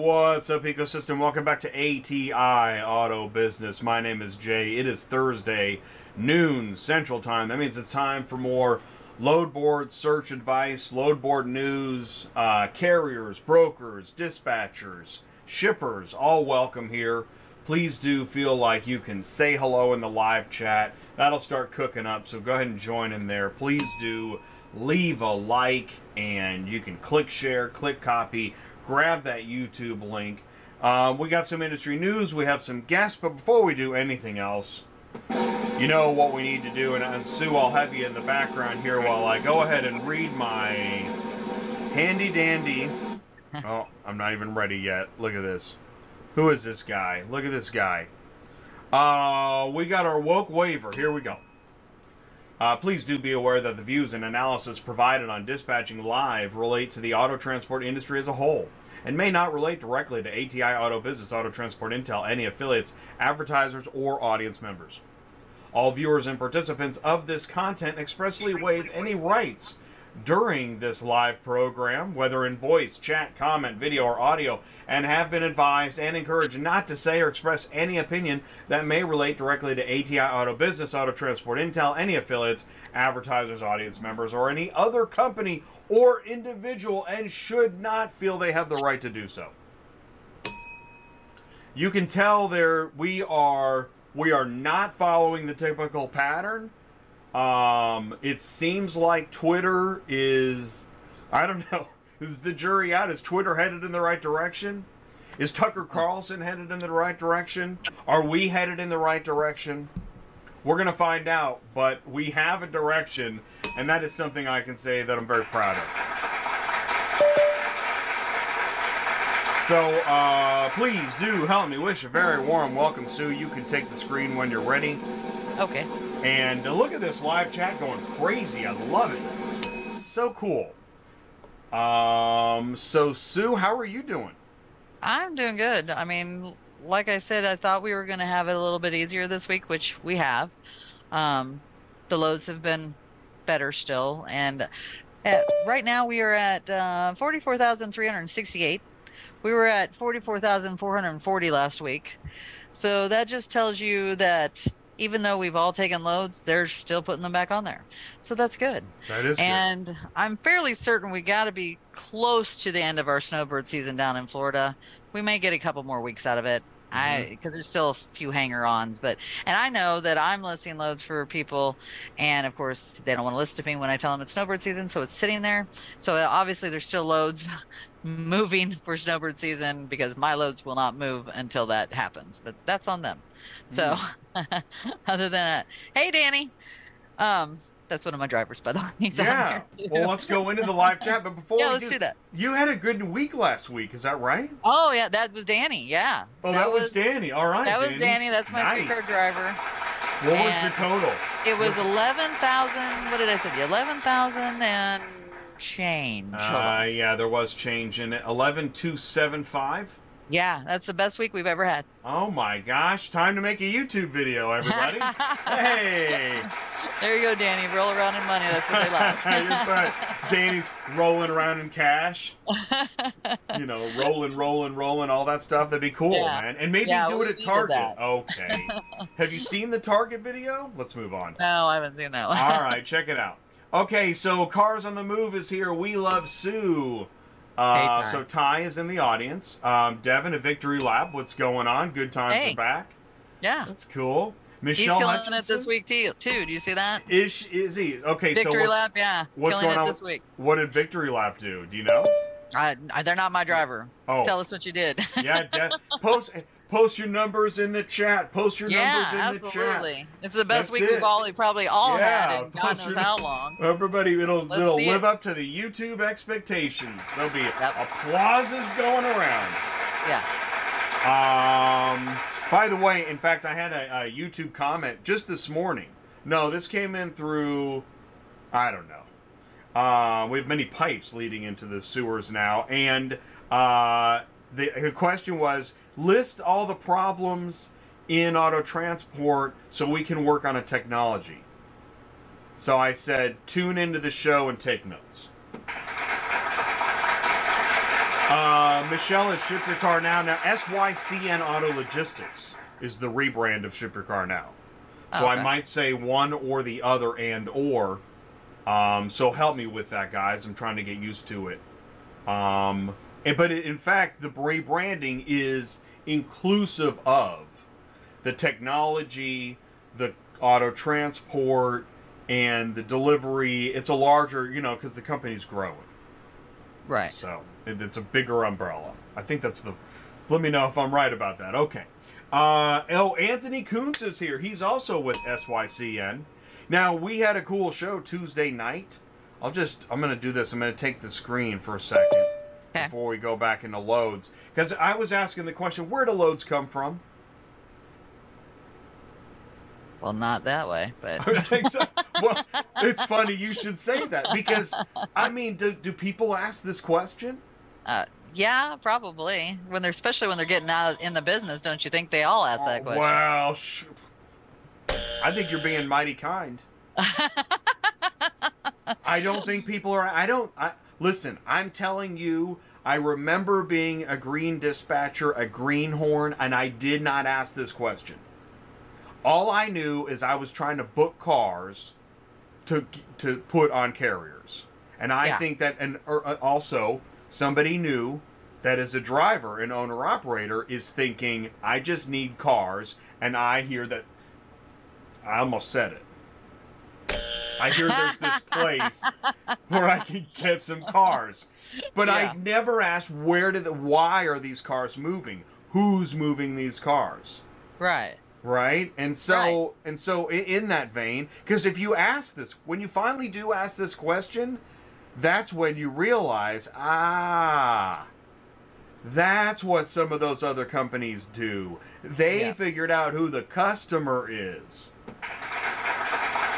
What's up, ecosystem? Welcome back to ATI Auto Business. My name is Jay. It is Thursday, noon Central Time. That means it's time for more load board search advice, load board news, uh, carriers, brokers, dispatchers, shippers, all welcome here. Please do feel like you can say hello in the live chat. That'll start cooking up, so go ahead and join in there. Please do leave a like, and you can click share, click copy, grab that YouTube link. Um, we got some industry news, we have some guests, but before we do anything else, you know what we need to do, and, and Sue, I'll have you in the background here while I go ahead and read my handy dandy. oh, I'm not even ready yet. Look at this. Who is this guy? Look at this guy. Uh, we got our woke waiver. Here we go. Uh, please do be aware that the views and analysis provided on Dispatching Live relate to the auto transport industry as a whole and may not relate directly to ATI Auto Business, Auto Transport Intel, any affiliates, advertisers, or audience members. All viewers and participants of this content expressly waive any rights during this live program, whether in voice, chat, comment, video, or audio, and have been advised and encouraged not to say or express any opinion that may relate directly to ATI Auto Business, Auto Transport Intel, any affiliates, advertisers, audience members, or any other company or individual, and should not feel they have the right to do so. You can tell there we are we are not following the typical pattern. Um, it seems like Twitter is, I don't know, is the jury out? Is Twitter headed in the right direction? Is Tucker Carlson headed in the right direction? Are we headed in the right direction? We're going to find out, but we have a direction, and that is something I can say that I'm very proud of. So, uh, please do help me wish a very warm welcome, Sue. You can take the screen when you're ready. Okay. And uh, look at this live chat going crazy. I love it. So cool. Um, so Sue, how are you doing? I'm doing good. I mean, like I said, I thought we were going to have it a little bit easier this week, which we have. Um, the loads have been better still, and at, right now we are at uh, 44,368. We were at 44,440 last week. So that just tells you that even though we've all taken loads, they're still putting them back on there. So that's good. That is and good. I'm fairly certain we got to be close to the end of our snowbird season down in Florida. We may get a couple more weeks out of it. I because there's still a few hanger-ons, but and I know that I'm listing loads for people, and of course they don't want to list to me when I tell them it's snowbird season, so it's sitting there. So obviously there's still loads moving for snowbird season because my loads will not move until that happens, but that's on them. So Mm. other than that, hey Danny, um, that's one of my drivers, by the way. Yeah. Well, let's go into the live chat. But before Yeah, we let's do that. you had a good week last week. Is that right? Oh yeah, that was Danny. Yeah. Oh, that, was, Danny. All right. That was Danny. That's my three car driver. What was the total? It was eleven thousand. What did I say? Eleven thousand and change. Uh, yeah, there was change in it. Eleven two seven five. Yeah, that's the best week we've ever had. Oh my gosh! Time to make a YouTube video, everybody. hey. There you go, Danny. Roll around in money. That's what they like. That's right. Danny's rolling around in cash. You know, rolling, rolling, rolling, all that stuff. That'd be cool, Yeah. man. And maybe Yeah, do it at Target. that. Okay. Have you seen the Target video? Let's move on. no, I haven't seen that one. All right, check it out. Okay, so Cars on the Move is here. We love Sue. Uh, Hey, so Ty is in the audience. Um, Devin at Victory Lab. What's going on? Good times Hey. are back. yeah, That's cool. he's Michelle killing Hutchinson. it this week too. Too. Do you see that? Is is he okay? Victory what's, Lap. Yeah, what's killing going on this week. what did Victory Lap do? Do you know? I, they're not my driver. Oh, Tell us what you did. yeah. De- post post your numbers in the chat. Post your yeah, numbers in the chat. absolutely. It's the best That's week it. we've all probably all Yeah, had in God knows your- how long. Everybody, it'll Let's it'll live it. up to the YouTube expectations. There'll be Yep. applauses going around. Yeah. Um, by the way, in fact, I had a, a YouTube comment just this morning. No, this came in through, I don't know. Uh, we have many pipes leading into the sewers now, and uh, the, the question was list all the problems in auto transport so we can work on a technology. So I said, tune into the show and take notes. Uh, Michelle has Ship Your Car Now. Now, SYCN Auto Logistics is the rebrand of Ship Your Car Now. So I might say one or the other and or. Um, so help me with that, guys. I'm trying to get used to it. Um, but in fact, the rebranding is inclusive of the technology, the auto transport, and the delivery. It's a larger, you know, because the company's growing. Right. So it, it's a bigger umbrella. I think that's the. Let me know if I'm right about that. Okay. Uh, oh, Anthony Coons is here. He's also with SYCN. Now we had a cool show Tuesday night. I'll just. I'm gonna do this. I'm gonna take the screen for a second Okay. before we go back into loads because I was asking the question: Where do loads come from? Well, not that way, but well, it's funny you should say that because I mean, do, do people ask this question? uh, yeah, probably when they're especially when they're getting out in the business. Don't you think they all ask that question? Well, sh- I think you're being mighty kind. I don't think people are. I don't. I, listen, I'm telling you, I remember being a green dispatcher, a greenhorn, and I did not ask this question. All I knew is I was trying to book cars to to put on carriers, and I Yeah. think that, and uh, also somebody knew that as a driver and owner operator is thinking, I just need cars, and I hear that. I almost said it. I hear there's this place where I can get some cars. But Yeah. I never asked where did the, why are these cars moving? Who's moving these cars? right. Right? And so Right. and so in that vein, because if you ask this, when you finally do ask this question, that's when you realize, ah, that's what some of those other companies do. They Yeah. figured out who the customer is.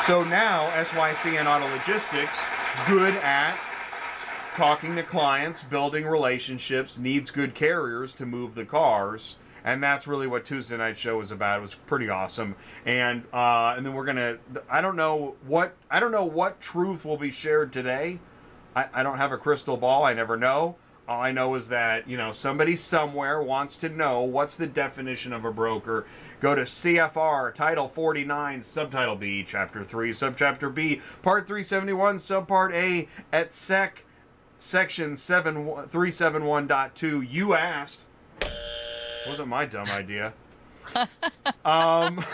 So now SYCN Auto Logistics, good at talking to clients, building relationships, needs good carriers to move the cars. And that's really what Tuesday night show was about. It was pretty awesome, and uh, and then we're gonna. I don't know what I don't know what truth will be shared today. I, I don't have a crystal ball. I never know. All I know is that you know somebody somewhere wants to know what's the definition of a broker. Go to CFR Title 49, Subtitle B, Chapter 3, Subchapter B, Part 371, Subpart A at Sec Section 7 371.2. You asked. Wasn't my dumb idea. um,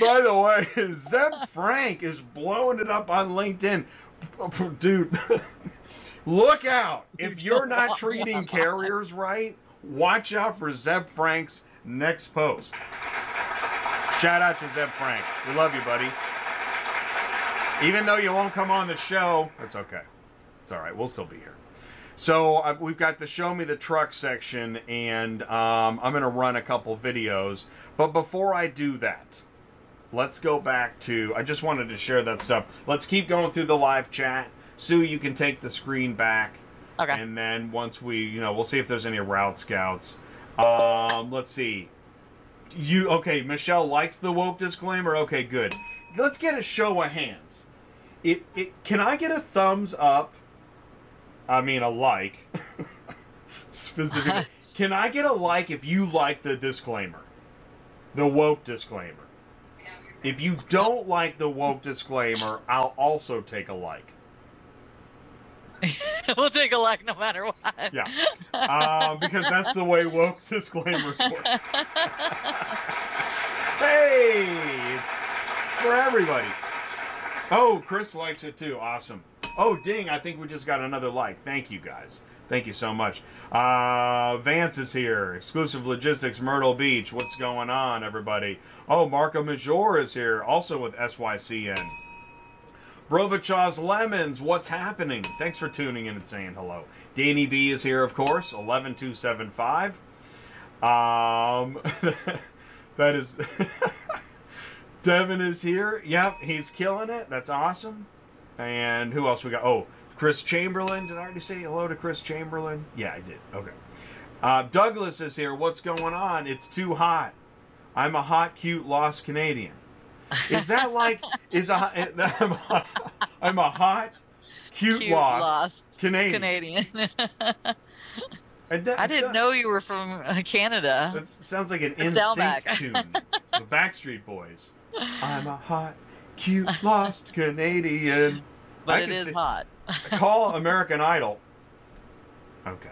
by the way, Zeb Frank is blowing it up on LinkedIn. Dude, look out. If you're not treating carriers right, watch out for Zeb Frank's next post. Shout out to Zeb Frank. We love you, buddy. Even though you won't come on the show, that's okay. It's all right. We'll still be here. So uh, we've got the show me the truck section, and um, I'm going to run a couple videos. But before I do that, let's go back to. I just wanted to share that stuff. Let's keep going through the live chat. Sue, you can take the screen back. Okay. And then once we, you know, we'll see if there's any route scouts. Um, let's see. You okay? Michelle likes the woke disclaimer. Okay, good. Let's get a show of hands. It, it can I get a thumbs up? I mean a like. Specifically, can I get a like if you like the disclaimer, the woke disclaimer? If you don't like the woke disclaimer, I'll also take a like. we'll take a like no matter what. Yeah. uh, because that's the way woke disclaimers work. hey, for everybody. Oh, Chris likes it too. Awesome. Oh, ding! I think we just got another like. Thank you guys. Thank you so much. Uh, Vance is here. Exclusive Logistics, Myrtle Beach. What's going on, everybody? Oh, Marco Major is here, also with SYCN. Brovachaw's Lemons, what's happening? Thanks for tuning in and saying hello. Danny B is here, of course, 11275. Um, that is. Devin is here. Yep, he's killing it. That's awesome. And who else we got? Oh, Chris Chamberlain. Did I already say hello to Chris Chamberlain? Yeah, I did. Okay. Uh, Douglas is here. What's going on? It's too hot. I'm a hot, cute, lost Canadian. Is that like is a I'm a, I'm a hot cute, Cute lost. lost Canadian. Canadian. That- I didn't know you were from uh, Canada. That sounds like an NSYNC tune. The Backstreet Boys. I'm a hot, cute, lost Canadian. I But it could is see- hot. Call American Idol. Okay.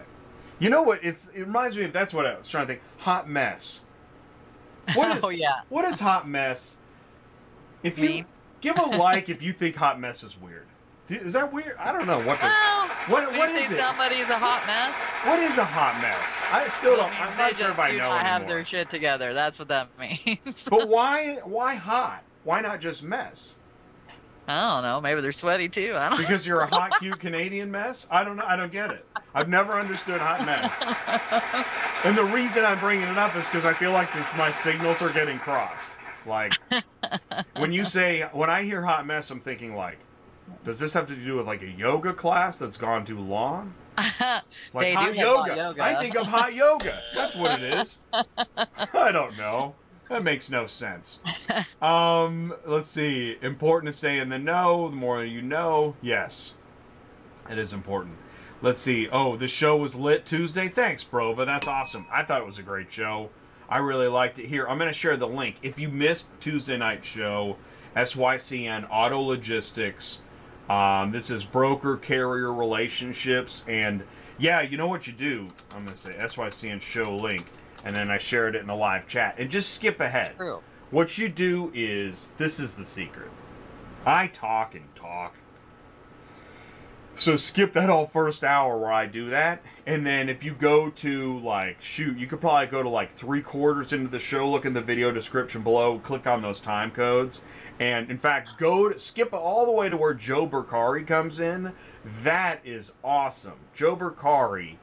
You know what? It's it reminds me of that's what I was trying to think. Hot mess. What is oh yeah. what is hot mess? If you Mean. give a like if you think hot mess is weird. Is that weird? I don't know what the Well, what what is it? somebody's a hot mess, What is a hot mess? I still don't. I'm not sure if I know not have anymore. their shit together. That's what that means. But why why hot? Why not just mess? I don't know. Maybe they're sweaty too. I don't. Know because you're a hot, cute Canadian mess? I don't know. I don't get it. I've never understood hot mess. And the reason I'm bringing it up is because I feel like my signals are getting crossed. Like when you say when I hear hot mess, I'm thinking like, does this have to do with like a yoga class that's gone too long? Like They do hot yoga. hot yoga. I think of hot yoga. That's what it is. I don't know. That makes no sense. Um, let's see. Important to stay in the know. The more you know, yes, it is important. Let's see. Oh, the show was lit Tuesday. Thanks, Brova. That's awesome. I thought it was a great show. I really liked it. Here, I'm going to share the link. If you missed Tuesday night show, SYCN Auto Logistics. Um, this is broker carrier relationships, and yeah, you know what you do. I'm going to say SYCN show link, and then I shared it in a live chat, and just skip ahead. True. What you do is this is the secret. I talk and talk. So skip that whole first hour where I do that, and then if you go to like shoot, you could probably go to like three quarters into the show, look in the video description below, click on those time codes, and in fact go to, skip all the way to where Joe Burkari comes in. That is awesome. Joe Burkari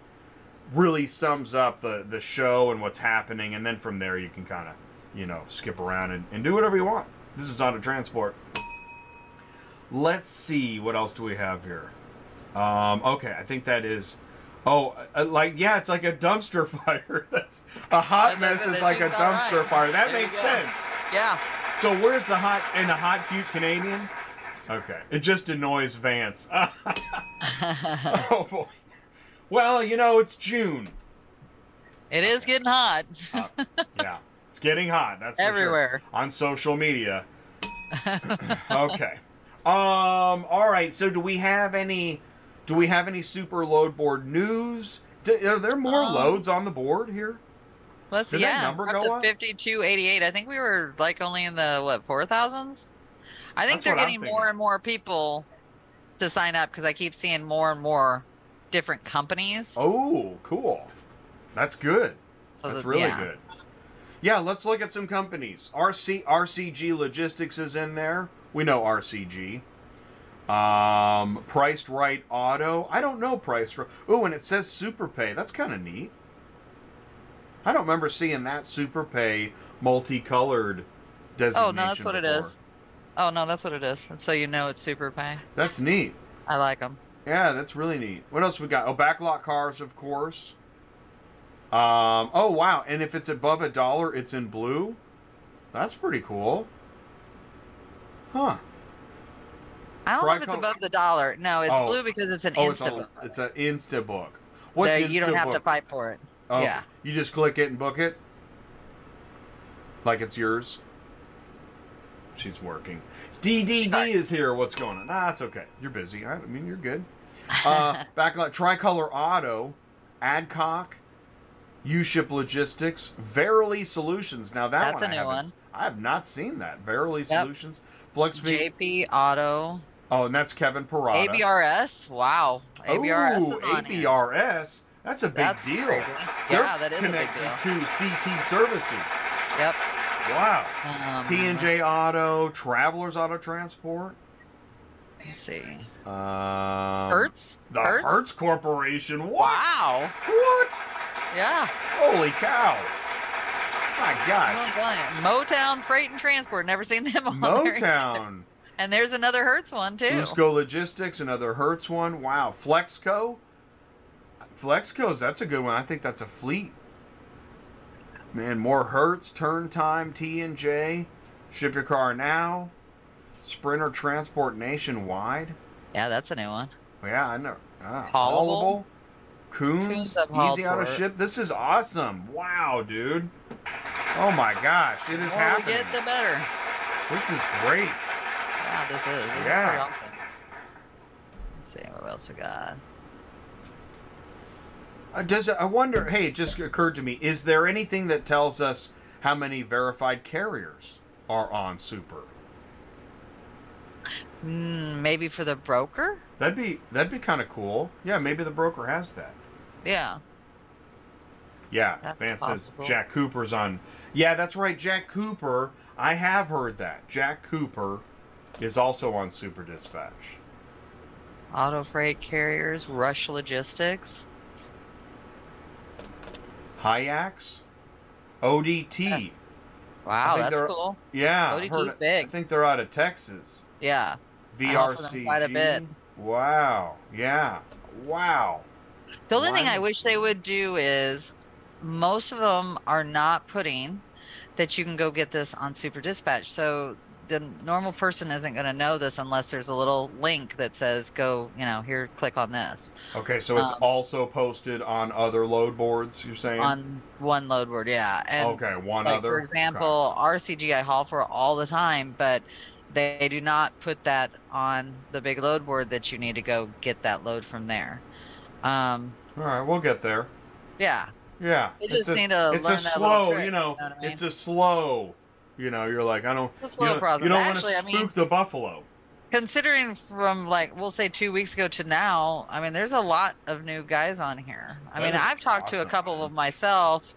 really sums up the the show and what's happening, and then from there you can kind of you know skip around and, and do whatever you want. This is auto transport. Let's see what else do we have here. Um, okay, I think that is. Oh, uh, like yeah, it's like a dumpster fire. That's a hot That- mess is like a dumpster right. fire. That There makes sense. Yeah. So where's the hot and the hot cute Canadian? Okay, it just annoys Vance. oh boy. Well, you know it's June. it is getting hot. Uh, yeah, it's getting hot. That's for sure. Everywhere. on social media. okay. Um. All right. So, do we have any? Do we have any super load board news? Do, are there more Um, loads on the board here? Let's Did that yeah. number up go up? fifty-two eighty-eight. I think we were like only in the what four thousands. I think That's they're getting more and more people to sign up because I keep seeing more and more different companies. Oh, cool. That's good. so That's that- really yeah. good. Yeah, let's look at some companies. RC RCG Logistics is in there. We know RCG. Um, Priced Right Auto. I don't know Priced Right. Oh, and it says Super Pay. That's kind of neat. I don't remember seeing that Super Pay multicolored designation. Oh no, that's what it before. is. Oh no, that's what it is. And so you know it's super pay. That's neat. I like them. Yeah, that's really neat. What else we got? Oh, backlot cars, of course. Um, oh wow, and if it's above a dollar, it's in blue. That's pretty cool. Huh? I don't know if it's above the dollar. No, it's Oh. blue because it's an Oh, it's, Insta. a, it's an Insta book. What's you don't have to fight for it. Oh, yeah. You just click it and book it. Like it's yours. She's working. DDD Sorry. is here. What's going on? Nah, it's okay. You're busy. I mean, you're good. Uh, backlot Tricolor Auto, Adcock, U-Ship Logistics, Verily Solutions. Now that That's one a I new one. I have not seen that. Verily Yep. Solutions, FlexV. JP Auto, oh, and that's Kevin Parada. ABRS. Wow, ABRS Ooh, is on here. ABRS. That's a big That's deal. crazy. They're Yeah, that is a big connected deal. to CT Services. Yep. Wow. Um, T&J Auto, Travelers Auto Transport. Let's see. Um, Hertz. The Hertz? Hertz, Corporation. What? Wow. What? Yeah. Holy cow. My gosh. Motown Freight and Transport. Never seen them on there. Motown. And there's another Hertz one too. Usco Logistics, another Hertz one. Wow. Flexco. Flexco's, that's a good one. I think that's a fleet. Man, more Hertz, Turn Time, T&J, Ship Your Car Now, Sprinter Transport Nationwide. Yeah, that's a new one. Yeah, I know. Ah, Haulable? Coons, Coons easy for it. ship. This is awesome. Wow, dude. Oh my gosh, it The is more we happening. get, the better. This is great. Yeah, this is. This Yeah. is. Let's see what else we got. Uh, does I wonder? Hey, it just occurred to me: is there anything that tells us how many verified carriers are on Super? Mm, maybe for the broker? That'd be that'd be kind of cool. Yeah, maybe the broker has that. Yeah. Yeah, That's Vance says. Jack Cooper's on. Yeah, that's right, Jack Cooper. I have heard that Jack Cooper is also on Super Dispatch. Auto freight carriers, Rush Logistics. Hayax, ODT. Wow, that's cool. Yeah, ODT heard- big. I think they're out of Texas. Yeah. I haul for them VRCG. quite a bit. Wow. Yeah. Wow. The only thing I wish they would do is most of them are not putting that you can go get this on Super Dispatch. So the normal person isn't going to know this unless there's a little link that says go, you know, here click on this Okay, so it's Um, also posted on other load boards. You're saying? on one load board. Yeah. And okay, one like other. for Okay. example, RCG I haul for all the time, but they do not put that on the big load board that you need to go get that load from there. Um, All right, we'll get there. yeah. Yeah. It's just a, need to It's learn a slow, you know. you know I mean? It's a slow. You know, you're like, I don't. It's a slow you don't, process. You don't I want to mean- spook the buffalo. considering from like we'll say two weeks ago to now i mean there's a lot of new guys on here i That mean i've talked to a couple man. of myself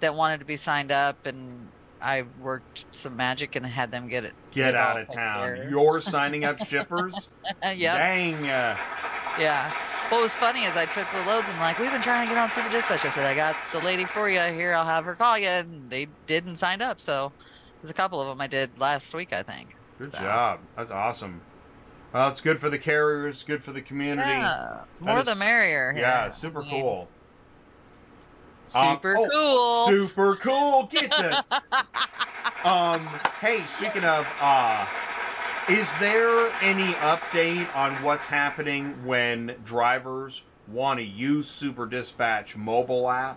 that wanted to be signed up and i worked some magic and had them get it Get out of town. of. You're signing up shippers. yep Dang. Uh, yeah what was funny is i took the loads and like we've been trying to get on super dispatch i said i got the lady for you here i'll have her call you and they didn't sign up so there's a couple of them i did last week i think good So. job. That's awesome. Well, it's good for the carriers. Good for the community. yeah, more is- the merrier Yeah, super I mean, cool. Um, Super oh, cool. Super cool. Get the. um. Hey, speaking of, uh, is there any update on what's happening when drivers want to use Super Dispatch mobile app?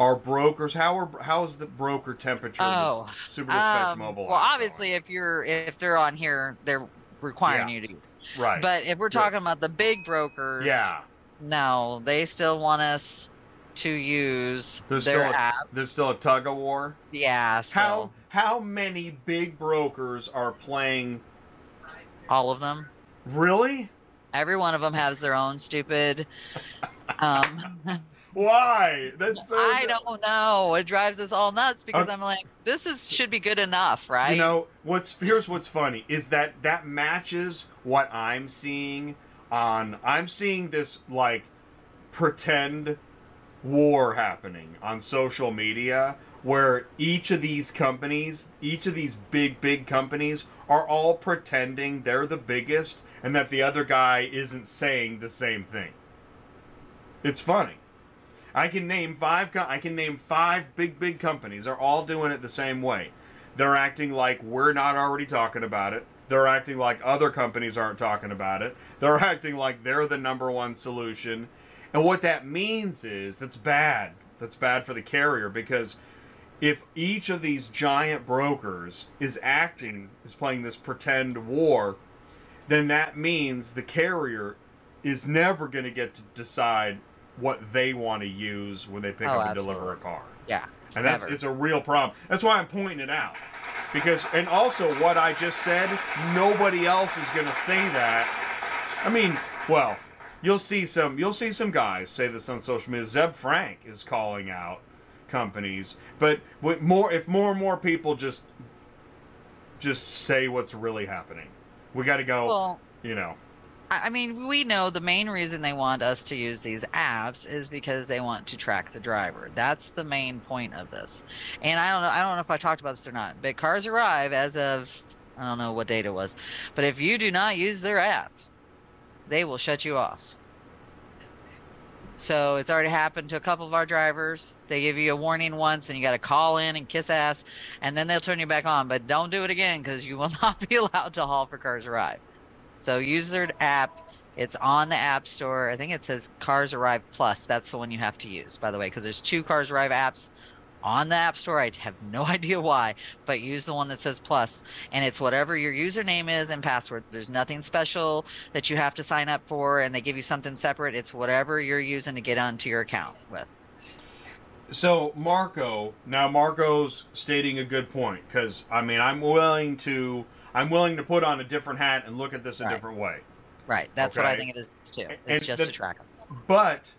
Are brokers how are how is the broker temperature? Oh, Super Dispatch Um, mobile. well, obviously, if you're if they're on here, they're requiring you to. right. But if we're talking about the big brokers, yeah, no, they still want us to use there's their still a, app. there's still a tug of war. Yeah, still, How how many big brokers are playing? all of them. Really? Every one of them has their own stupid. Um, Why? That's so. I don't know. It drives us all nuts because Okay. I'm like, this is should be good enough, right? You know what's here's what's funny is that that matches what I'm seeing on. I'm seeing this like pretend war happening on social media where each of these companies, each of these big big companies are all pretending they're the biggest and that the other guy isn't saying the same thing. It's funny. I can name five. I can name five big, big companies. They're all doing it the same way. They're acting like we're not already talking about it. They're acting like other companies aren't talking about it. They're acting like they're the number one solution. And what that means is that's bad. That's bad for the carrier because if each of these giant brokers is acting, is playing this pretend war, then that means the carrier is never going to get to decide what they want to use when they pick Oh, up and deliver a car. yeah, And that's never. it's a real problem. That's why I'm pointing it out. Because and also what I just said, nobody else is going to say that. I mean, well, you'll see some you'll see some guys say this on social media. Zeb Frank is calling out companies, but with more if more and more people just just say what's really happening. We got to go, well, you know. I mean, we know the main reason they want us to use these apps is because they want to track the driver. That's the main point of this. And I don't know, I don't know if I talked about this or not, but cars arrive as of I don't know what date it was, but if you do not use their app, they will shut you off. So it's already happened to a couple of our drivers. They give you a warning once, and you got to call in and kiss ass, and then they'll turn you back on. But don't do it again because you will not be allowed to haul for Cars Arrive. So use their app. It's on the App Store. I think it says Cars Arrive Plus. That's the one you have to use, by the way, because there's two Cars Arrive apps on the App Store. I have no idea why, but use the one that says plus. And it's whatever your username is and password. There's nothing special that you have to sign up for, and they give you something separate. It's whatever you're using to get onto your account with. So Marco, now Marco's stating a good point because I mean I'm willing to I'm willing to put on a different hat and look at this a Right. different way. Right. That's what I think it is too. And It's just the- a tracker. But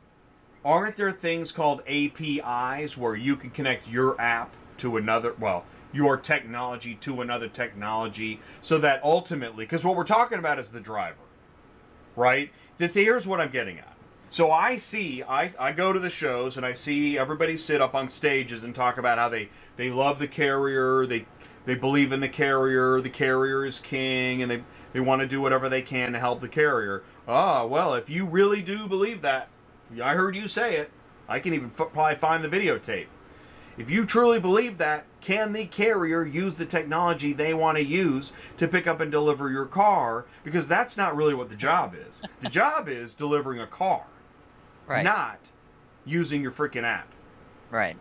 aren't there things called APIs where you can connect your app to another, well, your technology to another technology so that ultimately, because what we're talking about is the driver, right? That here's what I'm getting at. So I see, I, I go to the shows and I see everybody sit up on stages and talk about how they, they love the carrier, they they believe in the carrier, the carrier is king, and they, they want to do whatever they can to help the carrier. Ah, well, if you really do believe that, I heard you say it. I can even f- probably find the videotape. If you truly believe that, can the carrier use the technology they want to use to pick up and deliver your car? Because that's not really what the job is. The job is delivering a car, Right. not using your freaking app. Right.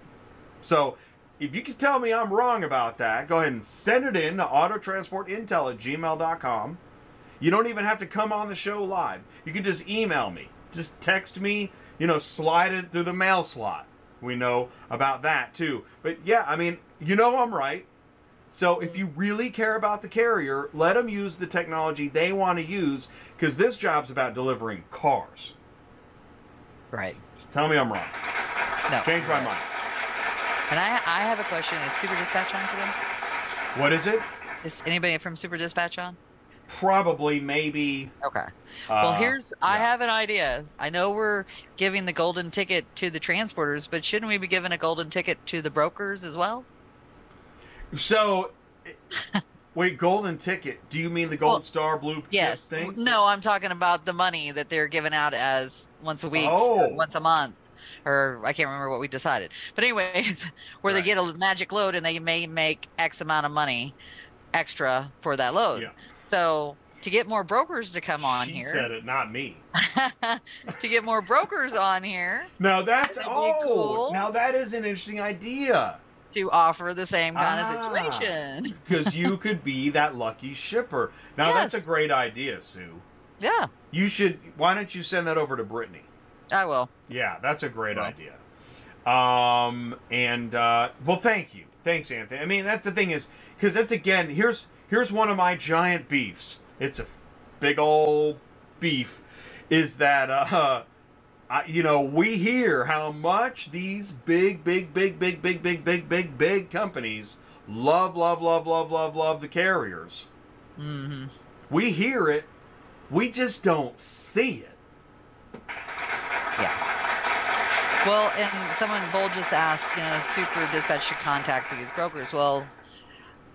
So if you can tell me I'm wrong about that, go ahead and send it in to autotransportintel at gmail.com. You don't even have to come on the show live. You can just email me. Just text me, you know, slide it through the mail slot. We know about that too. But yeah, I mean, you know I'm right. So if you really care about the carrier, let them use the technology they want to use because this job's about delivering cars. Right. Tell me I'm wrong. No. Change my mind. And I I have a question. Is Super Dispatch on today? What is it? Is anybody from Super Dispatch on? Probably, maybe. Okay. Well, uh, here's I have an idea. I know we're giving the golden ticket to the transporters, but shouldn't we be giving a golden ticket to the brokers as well? So, wait, golden ticket. Do you mean the gold Well, star blue Yes. thing? No, I'm talking about the money that they're giving out as once a week, Oh. once a month, or I can't remember what we decided. But anyways, where Right. they get a magic load and they may make X amount of money extra for that load. Yeah. So to get more brokers to come on she here, said it, not me. to get more brokers on here Now that's oh, cool? now that is an interesting idea to offer the same kind Ah. of situation. because you could be that lucky shipper. Now that's a great idea, Sue. Yeah, You should. Why don't you send that over to Brittany? I will. Yeah, that's a great Right. idea. Um, and uh, well, thank you, thanks, Anthony. I mean, that's the thing is because that's again here's here's one of my giant beefs. It's a big old beef. Is that uh, I, you know we hear how much these big big big big big big big big big companies love love love love love love the carriers. hmm We hear it, we just don't see it. Yeah. Well, and someone Bull just asked, you know, Super Dispatch should contact these brokers. Well,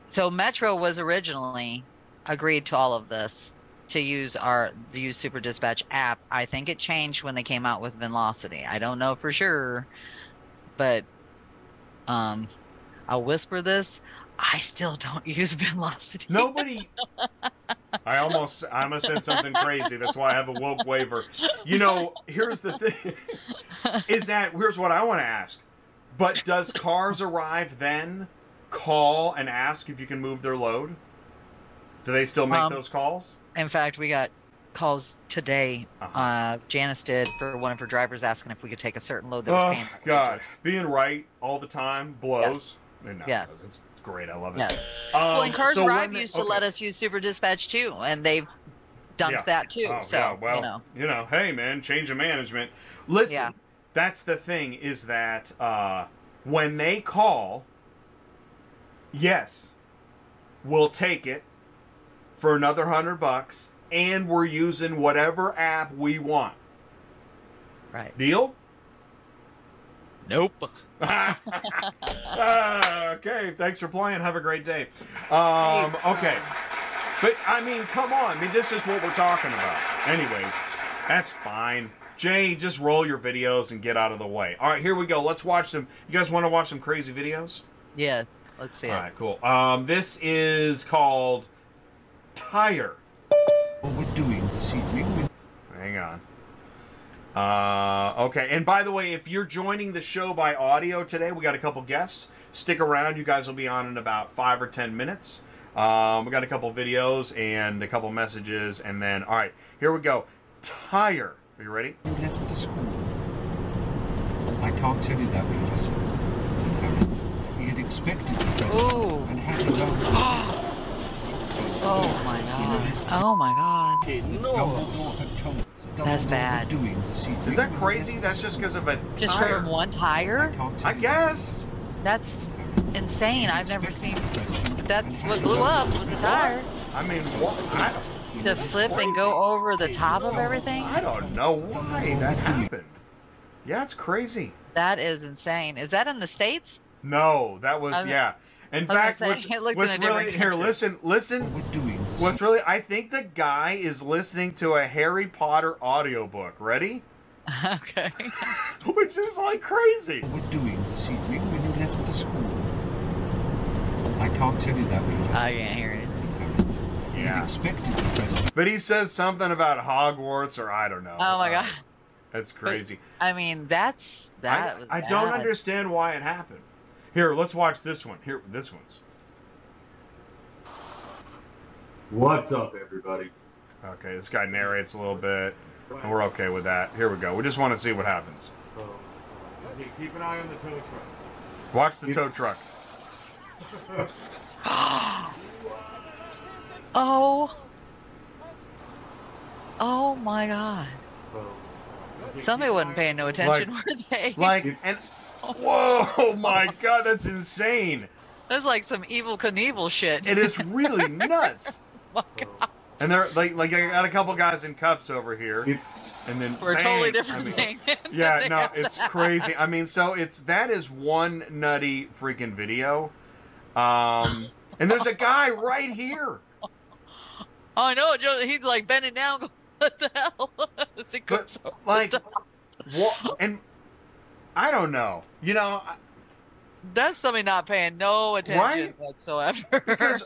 so Metro was originally agreed to all of this to use our the use Super Dispatch app. I think it changed when they came out with Velocity. I don't know for sure, but um, I'll whisper this. I still don't use Velocity. Nobody. I almost, I almost said something crazy. That's why I have a woke waiver. You know, here's the thing: is that here's what I want to ask. But does cars arrive then? Call and ask if you can move their load. Do they still make Um, those calls? In fact, we got calls today. Uh-huh. Uh, Janice did for one of her drivers asking if we could take a certain load that was Oh. God, being right all the time blows. No, no, Yeah. it's, it's great. I love it. Yeah. Um, Well, and Cars so Arrive when they- used to okay. let us use Super Dispatch too, and they've dumped Yeah. that too. Oh, so yeah, well, you know, hey man, change of management. Listen, Yeah. that's the thing is that uh, when they call, yes, we'll take it for another hundred bucks, and we're using whatever app we want. right? Deal? Nope. Okay, thanks for playing. Have a great day. Um, okay. But I mean, come on. I mean, this is what we're talking about. Anyways, that's fine. Jay, just roll your videos and get out of the way. All right, here we go. Let's watch some. You guys want to watch some crazy videos? Yes. Let's see All it. right, cool. Um, this is called Tire. What we do this evening Hang on. Uh, okay, and by the way, if you're joining the show by audio today, we got a couple guests. Stick around; you guys will be on in about five or ten minutes. Um, we got a couple videos and a couple messages, and then all right, here we go. Tire, are you ready? you left the school. I can't tell you that, Professor, said Harry. He had expected the present Ooh. and had his own. Oh my god. Oh my god. Dumbledore had told us that That's bad. doing Is that crazy? That's just because of a Just tire. from one I tire? I guess. That's insane. I've never seen. Expected the present That's what blew up was a tire. I mean, what? I, To flip and go over the top of everything? I don't know why that happened. Yeah, it's crazy. That is insane. Is that in the States? No, that was Okay. yeah. In I was gonna fact, say, what's, it looked what's in a really here? country. Listen, listen. We're doing this What's really? I think the guy is listening to a Harry Potter audiobook. Ready? okay. Which is like crazy. What we're doing this evening when you left the school. I can't tell you that, Professor. I can't hear it. said Harry. He had Yeah. expected. But he says something about Hogwarts or I don't know. Oh my Uh, god. That's crazy. I mean, that's that. I, was I don't understand why it happened. Here, let's watch this one. Here, this one's. What's up, everybody? Okay, this guy narrates a little bit, and we're okay with that. Here we go. We just want to see what happens. Oh, oh, oh. Okay, keep an eye on the tow truck. Watch the tow truck. Oh. Oh my god. Somebody wasn't paying no attention, were they? Like, and whoa, my god, that's insane. That's like some Evel Knievel shit. It is really nuts. Oh my God. And they're like, like I got a couple guys in cuffs over here, and then For a bang, totally I different mean, thing. Yeah, no, it's that. crazy. I mean, so it's that is one nutty freaking video. Um, and there's a guy right here. Oh, I know. Joe, He's like bending down. What the hell? Is it But, so like, what? And I don't know. You know, I- That's somebody not paying no attention Right? whatsoever. Because-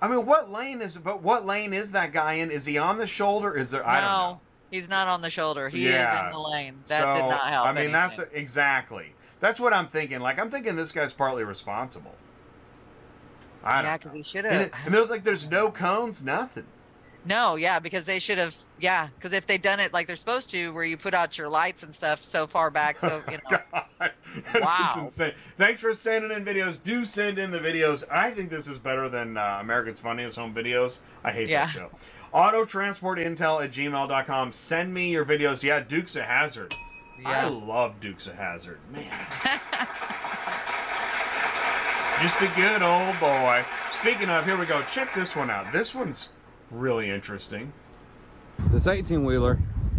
I mean, what lane is? But what lane is that guy in? Is he on the shoulder? Is there? I don't know. no, he's not on the shoulder. He is in the lane. That so, did not help. I mean, that's anything. exactly. That's what I'm thinking. Like, I'm thinking this guy's partly responsible. I yeah, don't because know. he should have. it, and there's like, there's no cones, nothing. No, yeah, because they should have. Yeah, because if they'd done it like they're supposed to, where you put out your lights and stuff so far back, so you know. Wow. Thanks for sending in videos. Do send in the videos. I think this is better than uh, America's Funniest Home Videos. I hate Yeah. that show. Autotransportintel at gmail.com. Send me your videos. Yeah, Dukes a Hazzard. Yeah. I love Dukes a Hazzard. Man. Just a good old boy. Speaking of, here we go. Check this one out. This one's really interesting. This 18 wheeler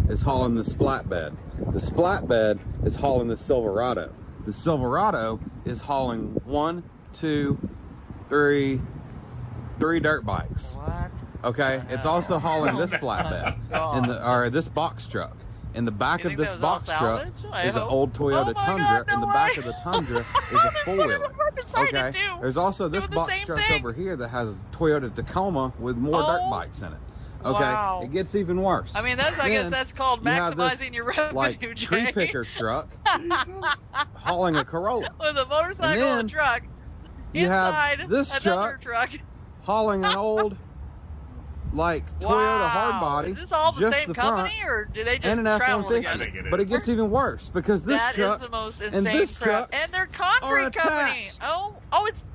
is hauling this flatbed. This flatbed is hauling this Silverado. The Silverado is hauling one, two, three, three dirt bikes. What? Okay, it's also hauling oh, this Oh, flatbed in the or this box truck. In the back You of this that was all box truck is an oh. old Toyota Oh Tundra. God, no in the back of the Tundra is a four wheeler. of them decided Okay. There's also this box truck thing. over here that has Toyota Tacoma with more dirt Oh. bikes in it. Okay, Wow. it gets even worse. I mean, that's I guess that's called you this, maximizing your revenue, like tree picker truck hauling a Corolla, With a motorcycle then and a truck. you have this truck truck. hauling an old like Toyota wow. hardbody. Is this all the just same the company, front, or do they just and an travel F-150. Together? think. But it gets even worse because this That is truck the most and this crap. truck And they're concrete company. Oh, oh, it's.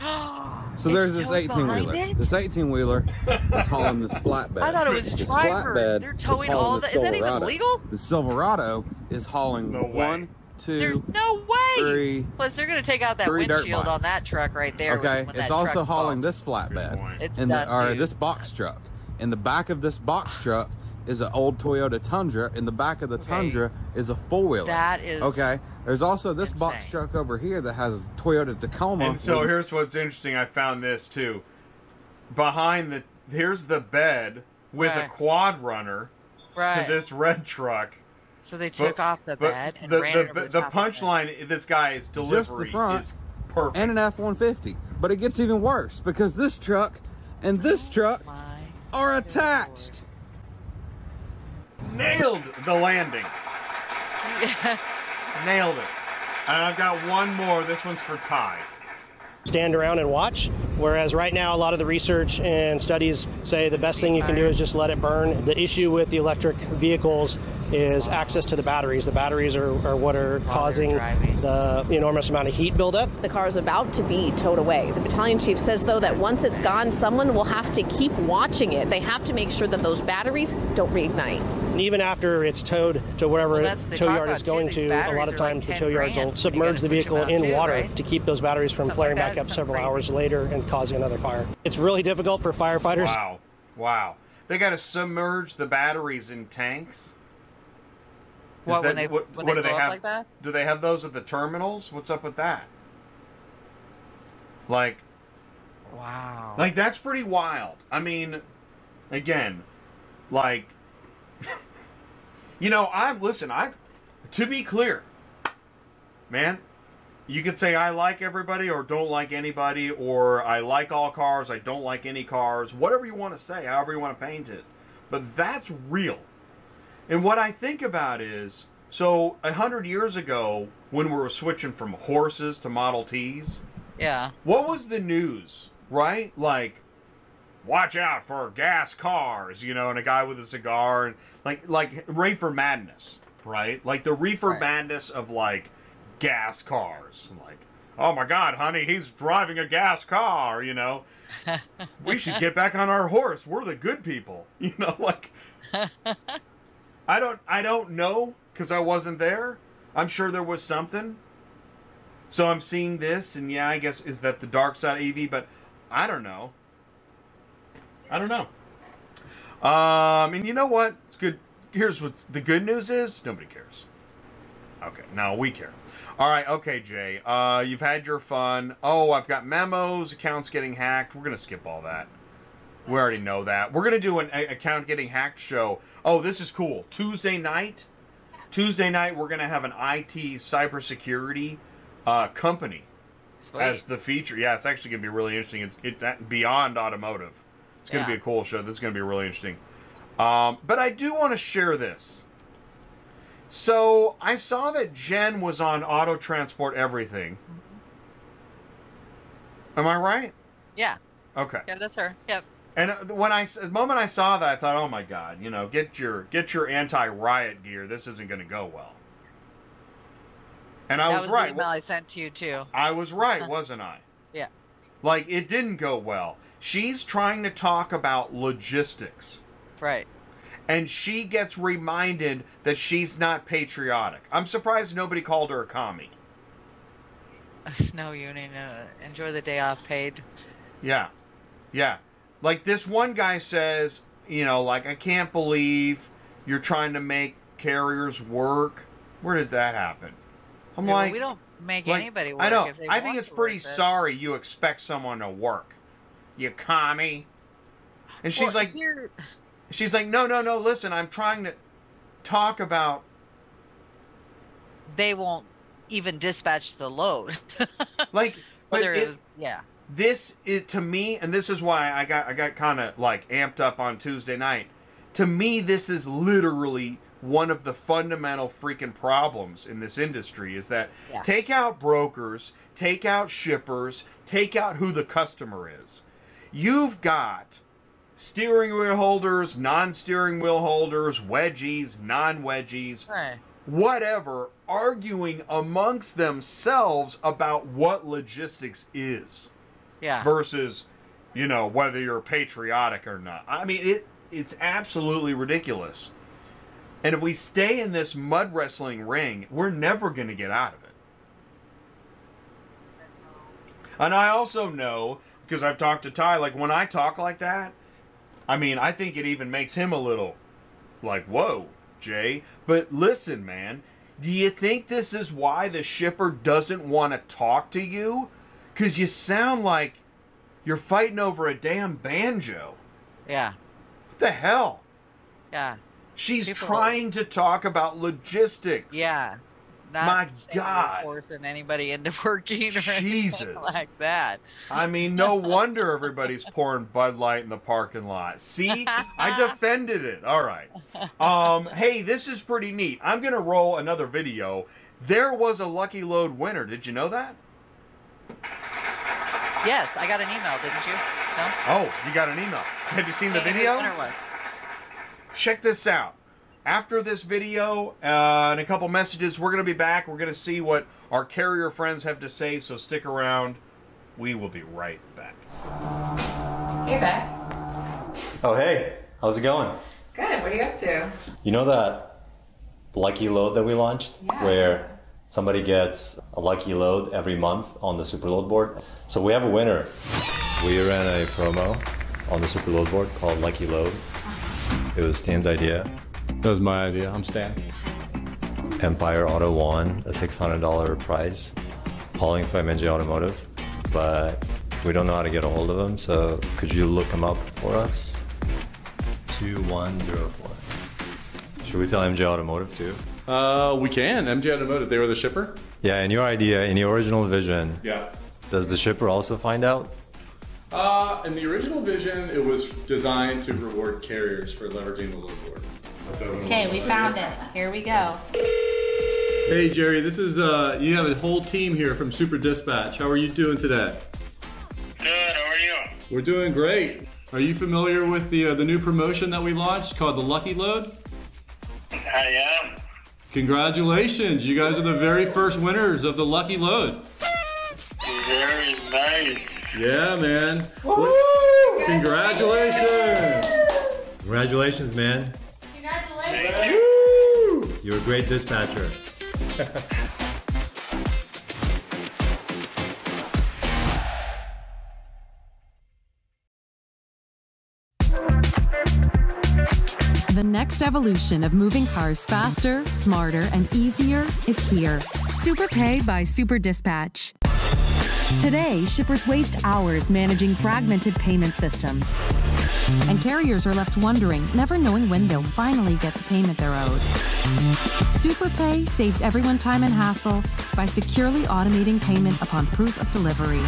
So there's this 18 wheeler. it? This 18 wheeler is hauling this flatbed. I thought it was This driver. flatbed They're towing all the Is that even legal? The Silverado is hauling No way. One, There's two, no way. three. Plus, they're going to take out that three dirt windshield on bikes. that truck right there. Okay, when it's that also truck hauling bumps. this flatbed. point. It's in the done, or dude. this box truck. In the back of this box ah. truck is an old Toyota Tundra. In the back of the Okay. Tundra is a four wheeler. That is Okay. There's also this box insane. truck over here that has Toyota Tacoma. And so with- here's what's interesting. I found this too. Behind the here's the bed with a Right. quad runner right. to this red truck. So they took But- off the but bed and the ran the, over the, the, top of it. punchline this guy's delivery front is perfect. and an F-150. But it gets even worse because this truck and this oh truck My are attached. nailed the landing. Nailed it. And I've got one more. This one's for Ty. stand around and watch. Whereas right now, a lot of the research and studies say the best thing you can do is just let it burn. The issue with the electric vehicles is access to the batteries. The batteries are, are what are causing the enormous amount of heat buildup. The car is about to be towed away. The battalion chief says, though, that once it's gone, someone will have to keep watching it. They have to make sure that those batteries don't reignite. And even after it's towed to wherever Well, the that's what they tow yard is going These to, a lot of are like times the tow yards will submerge the vehicle in too, water right? to keep those batteries from Something flaring like back up something several crazy. hours later and causing another fire. It's really difficult for firefighters. Wow. Wow. They got to submerge the batteries in tanks. What, when they- what, when what they do they have? like that? Do they have those at the terminals? What's up with that? Like, Wow. like that's pretty wild. I mean, again, like, you know, I listen. I, to be clear, man, you could say I like everybody or don't like anybody, or I like all cars, I don't like any cars, whatever you want to say, however you want to paint it. But that's real. And what I think about is so a hundred years ago, when we were switching from horses to Model Ts, yeah. what was the news, right? Like, watch out for gas cars, you know, and a guy with a cigar, and like, like reefer madness, right? Like the reefer Right. madness of like gas cars, like, oh my God, honey, he's driving a gas car, you know. we should get back on our horse. We're the good people, you know. Like, I don't, I don't know because I wasn't there. I'm sure there was something. So I'm seeing this, and yeah, I guess is that the dark side EV, but I don't know. I don't know. Um, and you know what? It's good. Here's what the good news is: nobody cares. Okay, now we care. All right, okay, Jay. Uh, you've had your fun. Oh, I've got memos, accounts getting hacked. We're gonna skip all that. We already know that. We're gonna do an account getting hacked show. Oh, this is cool. Tuesday night. Tuesday night, we're gonna have an IT cybersecurity uh, company Sweet. as the feature. Yeah, it's actually gonna be really interesting. It's, it's at beyond automotive. It's gonna be a cool show. This is gonna be really interesting. Um, but I do want to share this. So I saw that Jen was on Auto Transport Everything. Am I right? yeah. Okay. Yeah, that's her. Yep. And uh, when I the moment I saw that, I thought, "Oh my God! You know, get your get your anti-riot gear. This isn't going to go well." And I was, was right. the email I sent to you too. I was right, wasn't I? Yeah. Like it didn't go well. She's trying to talk about logistics, Right. and she gets reminded that she's not patriotic. I'm surprised nobody called her a commie. A snow Union. Uh, enjoy the day off paid. Yeah. Yeah. Like this one guy says, you know, like, I can't believe you're trying to make carriers work. Where did that happen? I'm Yeah, well, like, we don't make like, anybody work. I know. I think it's pretty sorry you expect someone to work. You commie. And she's Well, like, you're- she's like, no, no, no. Listen, I'm trying to talk about. they won't even dispatch the load. Like, but Whether it- it was, yeah. This is to me and this is why i got i got kind of like amped up on tuesday night to me this is literally one of the fundamental freaking problems in this industry is that Yeah. take out brokers take out shippers take out who the customer is you've got steering wheel holders non-steering wheel holders wedgies non-wedgies Right. whatever arguing amongst themselves about what logistics is Yeah. versus you know whether you're patriotic or not. I mean it it's absolutely ridiculous. And if we stay in this mud wrestling ring we're never going to get out of it. And i also know because i've talked to ty like when i talk like that i mean i think it even makes him a little like whoa jay. But listen man do you think this is why the shipper doesn't want to talk to you because you sound like you're fighting over a damn banjo Yeah. what the hell Yeah. she's People- trying to talk about logistics Yeah. not My God. forcing anybody into working or Jesus. like that. I mean, no wonder everybody's pouring Bud Light in the parking lot. See, I defended it. All right. Um, hey, this is pretty neat. I'm gonna roll another video. There was a lucky load winner. Did you know that? Yes, I got an email, didn't you? No. Oh, you got an email. Have you seen the Saying who video? winner was. check this out. After this video uh, and a couple messages, we're going to be back. We're going to see what our carrier friends have to say, so stick around. We will be right back. Hey, back. Oh, hey, how's it going? Good. What are you up to? You know that lucky load that we launched? Yeah. Where somebody gets a lucky load every month on the Super Load board? So we have a winner. We ran a promo on the Super Load board called Lucky Load. It was Stan's idea. That was my idea. I'm Stan. Empire Auto won a $600 prize, hauling from MJ Automotive, but we don't know how to get a hold of him, so could you look him up for us? 2104. Should we tell MJ Automotive too? Uh, we can. MJ Automotive. They were the shipper. Yeah, in your idea, in your original vision, Yeah. does the shipper also find out? Uh, in the original vision, it was designed to reward carriers for leveraging the load board. Okay, we found it. Here we go. Hey Jerry, this is uh, you have a whole team here from Super Dispatch. How are you doing today? Good. How are you? We're doing great. Are you familiar with the uh, the new promotion that we launched called the Lucky Load? I am. Congratulations! You guys are the very first winners of the Lucky Load. Very nice. Yeah, man. Congratulations! Congratulations, man. Thank you. You're a great dispatcher. The next evolution of moving cars faster, smarter, and easier is here. SuperPay by Super Dispatch. Today, shippers waste hours managing fragmented payment systems. And carriers are left wondering, never knowing when they'll finally get the payment they're owed. SuperPay saves everyone time and hassle by securely automating payment upon proof of delivery.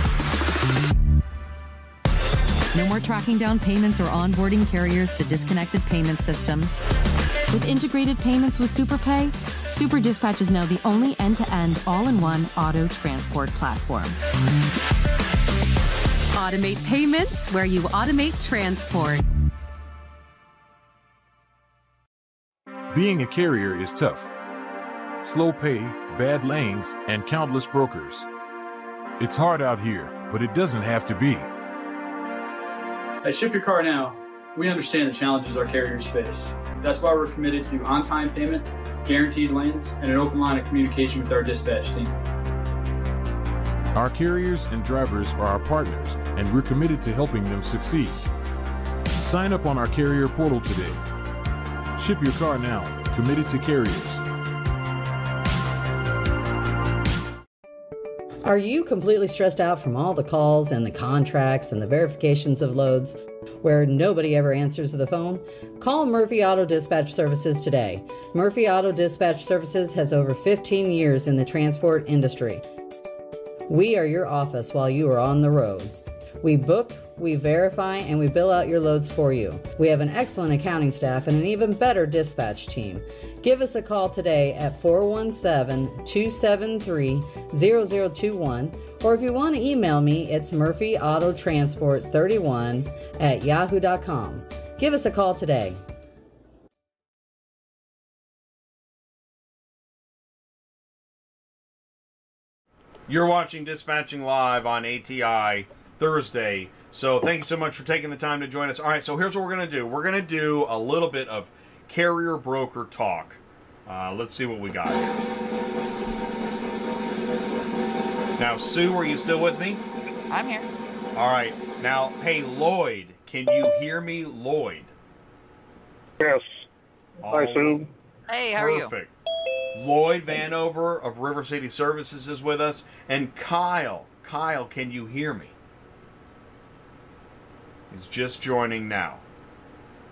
No more tracking down payments or onboarding carriers to disconnected payment systems. With integrated payments with SuperPay, Super Dispatch is now the only end-to-end all-in-one auto transport platform. Automate payments where you automate transport. Being a carrier is tough. Slow pay, bad lanes, and countless brokers. It's hard out here, but it doesn't have to be. At Ship Your Car Now, we understand the challenges our carriers face. That's why we're committed to on time payment, guaranteed lanes, and an open line of communication with our dispatch team. Our carriers and drivers are our partners, and we're committed to helping them succeed. Sign up on our carrier portal today. Ship your car now, committed to carriers. Are you completely stressed out from all the calls and the contracts and the verifications of loads where nobody ever answers the phone? Call Murphy Auto Dispatch Services today. Murphy Auto Dispatch Services has over 15 years in the transport industry. We are your office while you are on the road. We book, we verify, and we bill out your loads for you. We have an excellent accounting staff and an even better dispatch team. Give us a call today at 417 273 0021, or if you want to email me, it's murphyautotransport31 at yahoo.com. Give us a call today. You're watching Dispatching Live on ATI Thursday. So thank you so much for taking the time to join us. All right, so here's what we're going to do. We're going to do a little bit of carrier broker talk. Uh, let's see what we got here. Now, Sue, are you still with me? I'm here. All right. Now, hey, Lloyd, can you hear me, Lloyd? Yes. Hi, Sue. Hey, how are you? Perfect. Lloyd Vanover of River City Services is with us, and Kyle. Kyle, can you hear me? He's just joining now.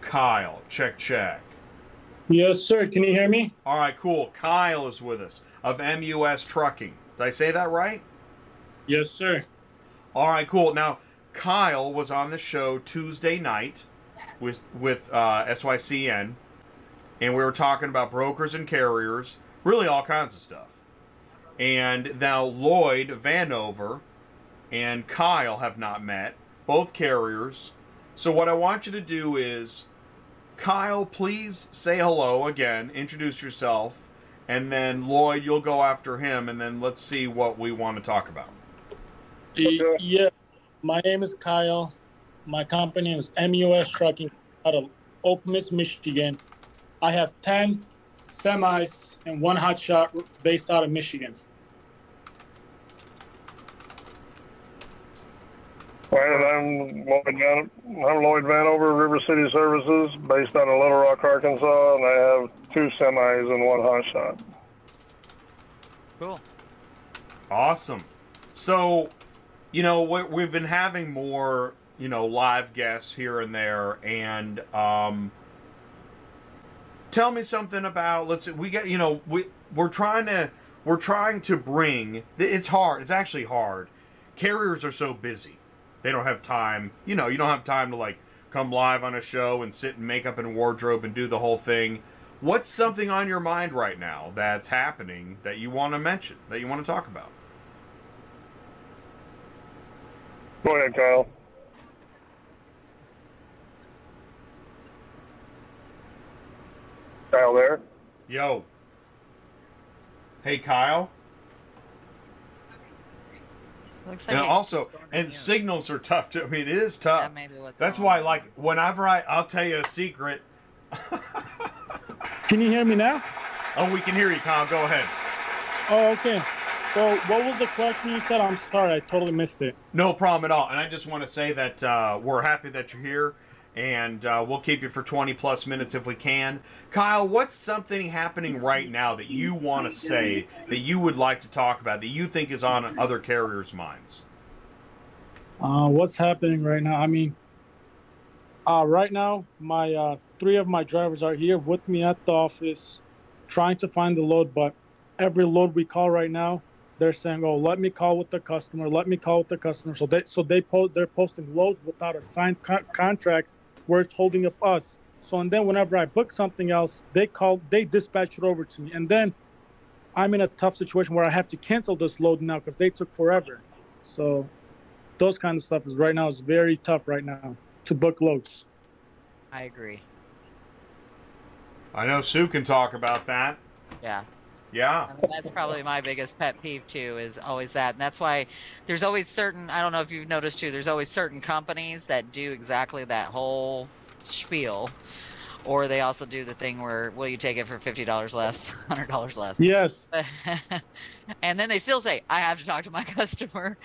Kyle, check, check. Yes, sir. Can you hear me? All right, cool. Kyle is with us of MUS Trucking. Did I say that right? Yes, sir. All right, cool. Now, Kyle was on the show Tuesday night with with uh, SYCN, and we were talking about brokers and carriers, really all kinds of stuff. And now Lloyd Vanover and Kyle have not met, both carriers. So what I want you to do is, Kyle, please say hello again, introduce yourself, and then Lloyd, you'll go after him, and then let's see what we want to talk about. Yeah. My name is Kyle. My company is MUS Trucking out of Okemos, Michigan. I have 10 semis and one hot shot based out of Michigan. Well, I'm Lloyd Van, I'm Lloyd Vanover, River City Services, based out of Little Rock, Arkansas, and I have two semis and one hot shot. Cool. Awesome. So, you know, we- we've been having more, you know, live guests here and there, and um, tell me something about. Let's. See we get. You know, we we're trying to we're trying to bring. It's hard. It's actually hard. Carriers are so busy. They don't have time. You know, you don't have time to like come live on a show and sit in makeup and wardrobe and do the whole thing. What's something on your mind right now that's happening that you want to mention, that you want to talk about? Go ahead, Kyle. Kyle there? Yo. Hey, Kyle. Looks And it- also, and signals are tough too. I mean, it is tough. That may be what's That's going why, like, whenever I, I'll tell you a secret. Can you hear me now? Oh, we can hear you, Kyle. Go ahead. Oh, okay. So, what was the question you said? I'm sorry, I totally missed it. No problem at all. And I just want to say that uh, we're happy that you're here, and uh, we'll keep you for 20 plus minutes if we can. Kyle, what's something happening right now that you want to say that you would like to talk about that you think is on other carriers' minds? Uh, what's happening right now? I mean, uh, right now, my uh, three of my drivers are here with me at the office, trying to find the load. But every load we call right now, they're saying, "Oh, let me call with the customer. Let me call with the customer." So they so they they're posting loads without a signed co- contract, where it's holding up us. So and then whenever I book something else, they call they dispatch it over to me, and then I'm in a tough situation where I have to cancel this load now because they took forever. So those kind of stuff is right now is very tough right now to book loads. I agree. I know Sue can talk about that. Yeah. Yeah. I mean, that's probably my biggest pet peeve too is always that and that's why there's always certain i don't know if you've noticed too there's always certain companies that do exactly that whole spiel or they also do the thing where will you take it for $50 less $100 less Yes. and then they still say i have to talk to my customer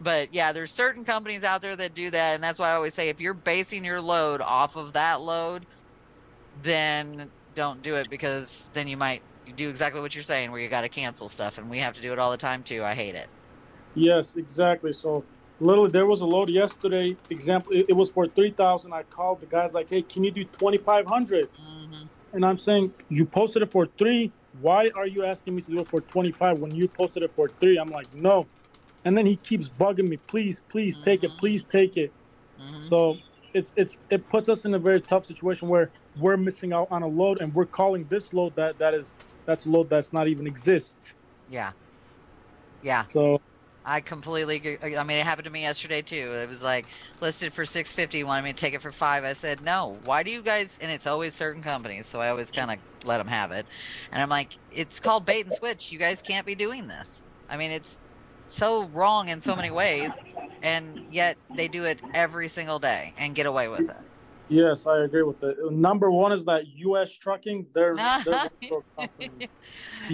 but yeah there's certain companies out there that do that and that's why i always say if you're basing your load off of that load then don't do it because then you might do exactly what you're saying where you got to cancel stuff and we have to do it all the time too i hate it Yes, exactly. So literally there was a load yesterday. Example, it, it was for three thousand. I called the guys like, "Hey, can you do twenty mm-hmm. And I'm saying, "You posted it for three. Why are you asking me to do it for twenty five when you posted it for three? I'm like, "No." And then he keeps bugging me, "Please, please take it. Please mm-hmm. take it." Mm-hmm. So it's it's it puts us in a very tough situation where we're missing out on a load and we're calling this load that that is that's a load that's not even exist. yeah. Yeah. So i completely agree. I mean it happened to me yesterday too. It was like listed for 650 wanted me to take it for five. I said no. Why do you guys and it's always certain companies so i always kind of let them have it. And i'm like it's called bait and switch. You guys can't be doing this. I mean it's so wrong in so many ways and yet they do it every single day and get away with it Yes, I agree with it. Number one is that U.S. trucking. They're, they're. U.S.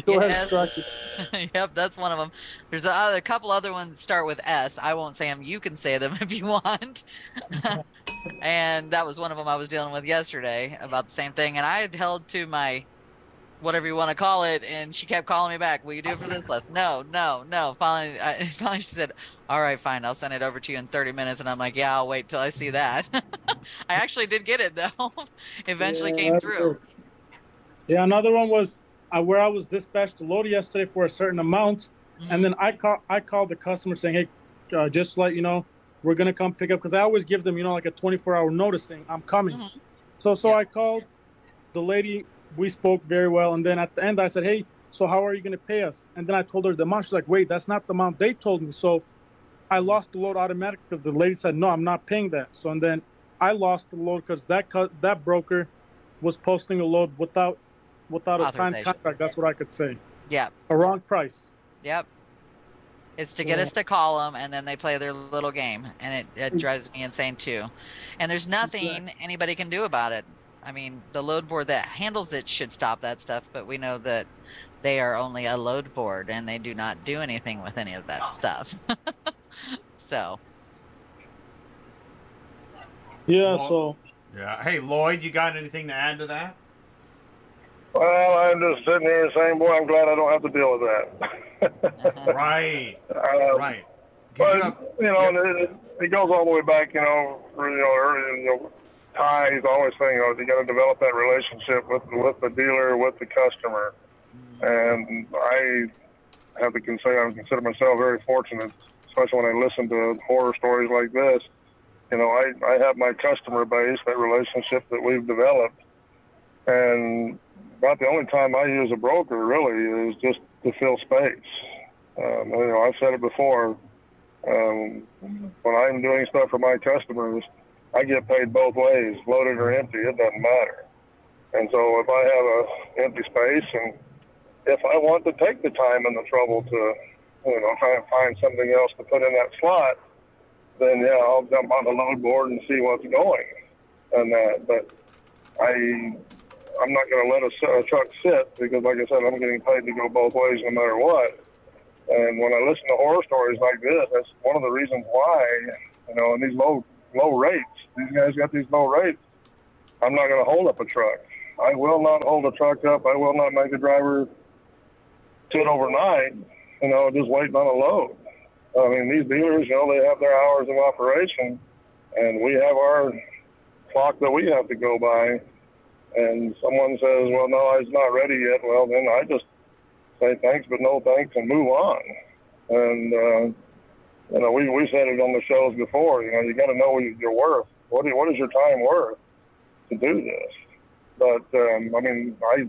Yes. trucking. yep, that's one of them. There's a, uh, a couple other ones start with S. I won't say them. You can say them if you want. and that was one of them I was dealing with yesterday about the same thing. And I had held to my whatever you want to call it, and she kept calling me back. Will you do it for this less? No, no, no. Finally, I, finally she said, "All right, fine. I'll send it over to you in 30 minutes." And I'm like, "Yeah, I'll wait till I see that." I actually did get it though. Eventually Yeah, came through. Yeah, another one was uh, where I was dispatched to load yesterday for a certain amount, and then I call I called the customer saying, "Hey, uh, just to let you know, we're gonna come pick up," because I always give them, you know, like a 24 hour notice thing. I'm coming. So so I called the lady. We spoke very well, and then at the end I said, "Hey, so how are you gonna pay us?" And then I told her the amount. She's like, "Wait, that's not the amount they told me." So I lost the load automatically because the lady said, "No, I'm not paying that." So and then I lost the load because that cu- that broker was posting a load without without a signed contract. That's what I could say. Yep. A wrong price. Yep. It's to get us to call them, and then they play their little game, and it, it mm. drives me insane too. And there's nothing anybody can do about it. I mean, the load board that handles it should stop that stuff, but we know that they are only a load board, and they do not do anything with any of that stuff. so, Yeah. So Yeah. Hey, Lloyd, you got anything to add to that? Well, I'm just sitting here saying, boy, I'm glad I don't have to deal with that. right. Uh, right. But, you know, and it, it goes all the way back, you know, for, you know, early, you know, Ty, he's always saying, know, you got to develop that relationship with with the dealer, with the customer. And I have to consider, I consider myself very fortunate, especially when I listen to horror stories like this. You know, I, I have my customer base, that relationship that we've developed. And about the only time I use a broker really is just to fill space. Um, you know, I've said it before. Um, when I'm doing stuff for my customers, I get paid both ways, loaded or empty. It doesn't matter. And so if I have a empty space and if I want to take the time and the trouble to, you know, try and find something else to put in that slot, then yeah, I'll jump on the load board and see what's going and that. But I, I'm not going to let a, a truck sit because, like I said, I'm getting paid to go both ways no matter what. And when I listen to horror stories like this, that's one of the reasons why, you know, and these low low rates, these guys got these low rates. I'm not going to hold up a truck. I will not hold a truck up. I will not make a driver sit overnight, you know, just waiting on a load. I mean, these dealers, you know, they have their hours of operation, and we have our clock that we have to go by. And someone says, "Well, no, it's not ready yet." Well, then I just say thanks, but no thanks, and move on. And uh, you know, we we said it on the shows before. You know, you got to know what your worth. What what is your time worth to do this? But um, I mean, I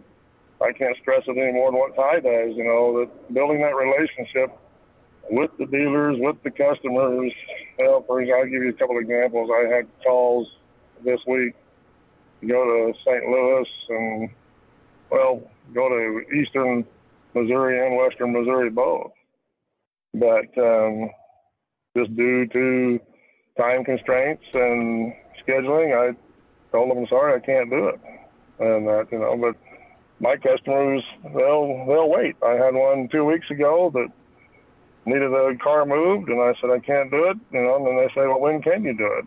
I can't stress it any more than what Ty does. You know, that building that relationship with the dealers, with the customers. Example, I'll give you a couple examples. I had calls this week to go to St. Louis and well, go to Eastern Missouri and Western Missouri both. But um, just due to time constraints and scheduling, I told them, sorry, I can't do it. And that, you know, but my customers, they'll they'll wait. I had one two weeks ago that needed a car moved, and I said I can't do it. You know, and then they say, well, when can you do it?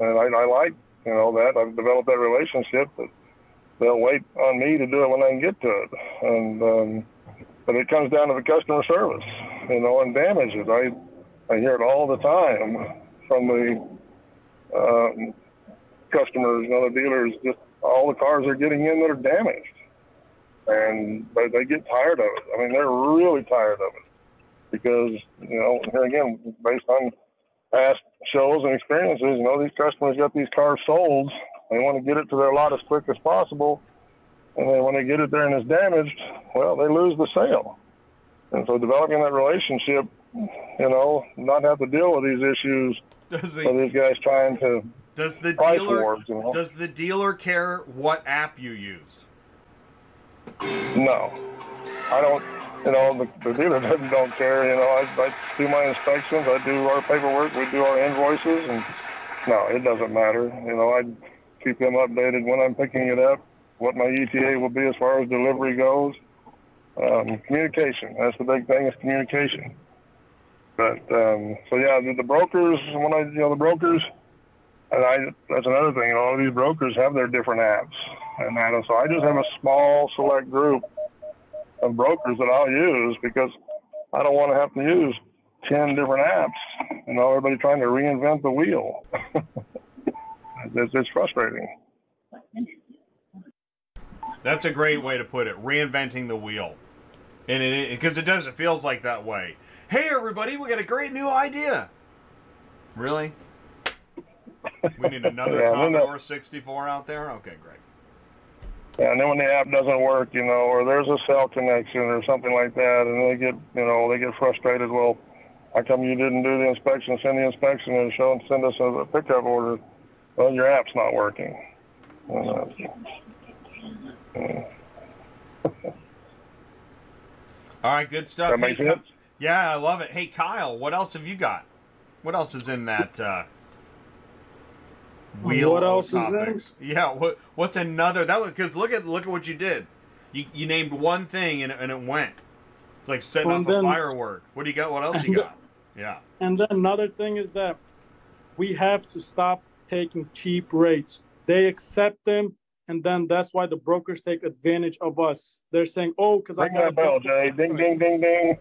And I, I like you know that I've developed that relationship that they'll wait on me to do it when I can get to it. And um, but it comes down to the customer service, you know, and damages. I I hear it all the time from the um, customers, and other dealers. Just all the cars they're getting in that are damaged, and they, they get tired of it. I mean, they're really tired of it because you know, here again, based on past shows and experiences, you know, these customers got these cars sold. They want to get it to their lot as quick as possible, and then when they get it there and it's damaged, well, they lose the sale. And so, developing that relationship, you know, not have to deal with these issues. Does So these guys trying to Does the dealer wars, you know? does the dealer care what app you used? No, I don't. You know, the, the dealer doesn't don't care. You know, I, I do my inspections, I do our paperwork, we do our invoices, and no, it doesn't matter. You know, I keep them updated when I'm picking it up, what my ETA will be as far as delivery goes. Um, communication. That's the big thing is communication. But um, so yeah, the, the brokers. When I you know the brokers, and I that's another thing. You know, all these brokers have their different apps, and that. And so I just have a small select group of brokers that I'll use because I don't want to have to use ten different apps. You know, everybody trying to reinvent the wheel. it's, it's frustrating. That's a great way to put it. Reinventing the wheel, and it because it does. It feels like that way. Hey, everybody, we got a great new idea. Really? We need another Yeah, Commodore 64 out there. Okay, great. Yeah, and then when the app doesn't work, you know, or there's a cell connection or something like that, and they get, you know, they get frustrated. Well, how come you didn't do the inspection, send the inspection, and show and send us a, pickup order? Well, your app's not working. Uh, yeah. All right, good stuff. That make Hey, sense? Yeah, I love it. Hey, Kyle, what else have you got? What else is in that uh, wheel? What of else is in? topics? Yeah, what what's another? That was because look at look at what you did. You you named one thing and, it- and it went. It's like setting And off a firework. What do you got? What else you And- got? Yeah. And then another thing is that we have to stop taking cheap rates. They accept them, and then that's why the brokers take advantage of us. They're saying, "Oh, because I got a that bell, belt Jay. Ding, ding, ding, ding.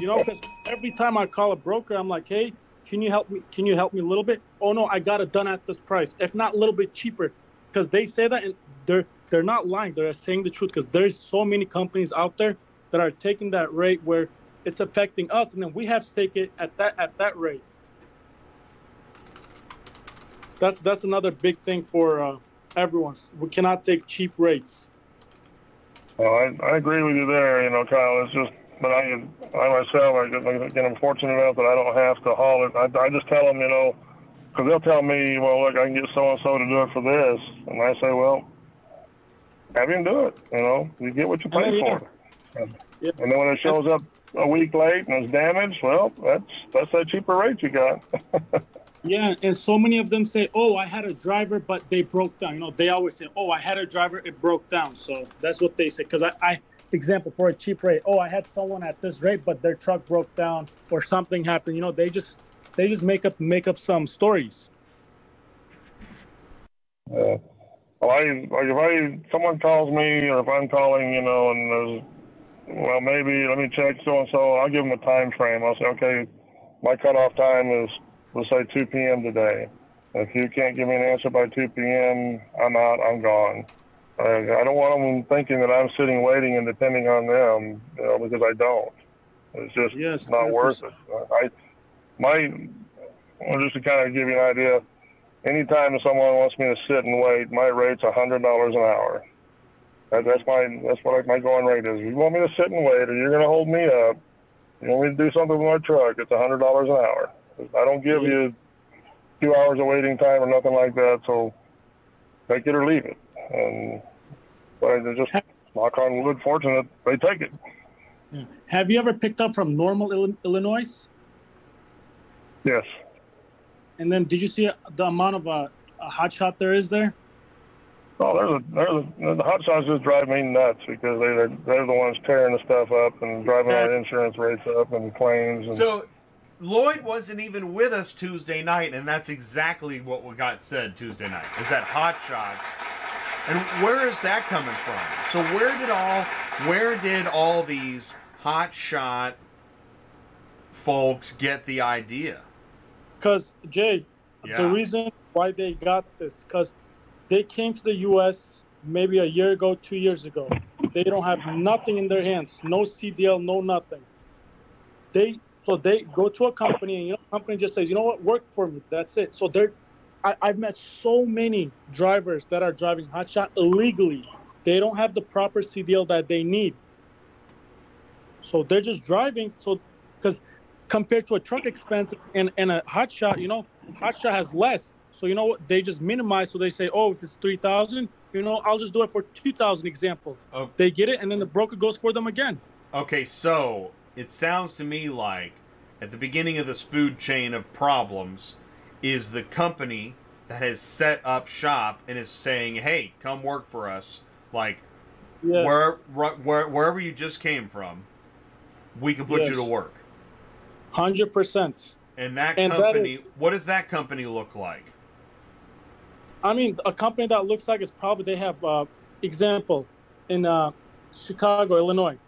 You know, because every time I call a broker, I'm like, "Hey, can you help me? Can you help me a little bit?" Oh no, I got it done at this price, if not a little bit cheaper, because they say that and they're they're not lying. They're saying the truth because there's so many companies out there that are taking that rate where it's affecting us, and then we have to take it at that at that rate. That's that's another big thing for uh, everyone. We cannot take cheap rates. Well, I, I agree with you there, you know, Kyle. It's just, but I, I myself, I get, again, I'm fortunate enough that I don't have to haul it. I, I just tell them, you know, because they'll tell me, well, look, I can get so and so to do it for this, and I say, well, have him do it. You know, you get what you I pay mean, for. And, and then when it shows up a week late and it's damaged, well, that's that's that cheaper rate you got. Yeah, and so many of them say, "Oh, I had a driver, but they broke down." You know, they always say, "Oh, I had a driver, it broke down." So that's what they say. Because I, I, example for a cheap rate. Oh, I had someone at this rate, but their truck broke down or something happened. You know, they just, they just make up make up some stories. Uh, yeah. Well, I like if I someone calls me or if I'm calling, you know, and there's well maybe let me check so and so. I'll give them a time frame. I'll say, okay, my cutoff time is let's say 2 p.m. today. If you can't give me an answer by 2 p.m., I'm out. I'm gone. I, I don't want them thinking that I'm sitting waiting and depending on them, you know, because I don't. It's just Yes, not worth it. I my well, just to kind of give you an idea anytime someone wants me to sit and wait, my rate's a hundred dollars an hour. That, that's my that's what my going rate is. If you want me to sit and wait, or you're going to hold me up, you want me to do something with my truck, it's a hundred dollars an hour. I don't give you two hours of waiting time or nothing like that. So take it or leave it. And but I just knock on wood, fortunate they take it. Yeah. Have you ever picked up from Normal, Illinois? Yes. And then, did you see the amount of uh, a hot shot there is there? Oh, there's a, there's a, the hot shots just drive me nuts because they they're, they're the ones tearing the stuff up and driving our insurance rates up and claims. And, So Lloyd wasn't even with us Tuesday night, and that's exactly what we got said Tuesday night. Is that hot shots? And where is that coming from? So where did all where did all these hot shot folks get the idea? Because Jay, Yeah. the reason why they got this, because they came to the U.S. maybe a year ago, two years ago. They don't have nothing in their hands, no CDL, no nothing. They so they go to a company, and you know, company just says, you know what, work for me. That's it. So they're, I, I've met so many drivers that are driving hotshot illegally. They don't have the proper CDL that they need. So they're just driving. So because compared to a truck expense and, and a hot shot, you know, hot shot has less. So you know what? They just minimize. So they say, oh, if it's three thousand, you know, I'll just do it for two thousand. Example. Oh. They get it, and then the broker goes for them again. Okay, so it sounds to me like at the beginning of this food chain of problems is the company that has set up shop and is saying, "Hey, come work for us." Like Yes. where, where wherever you just came from, we can put you to work. Hundred percent. And that And company, is- what does that company look like? I mean, a company that looks like it's probably they have uh, example in uh, Chicago, Illinois.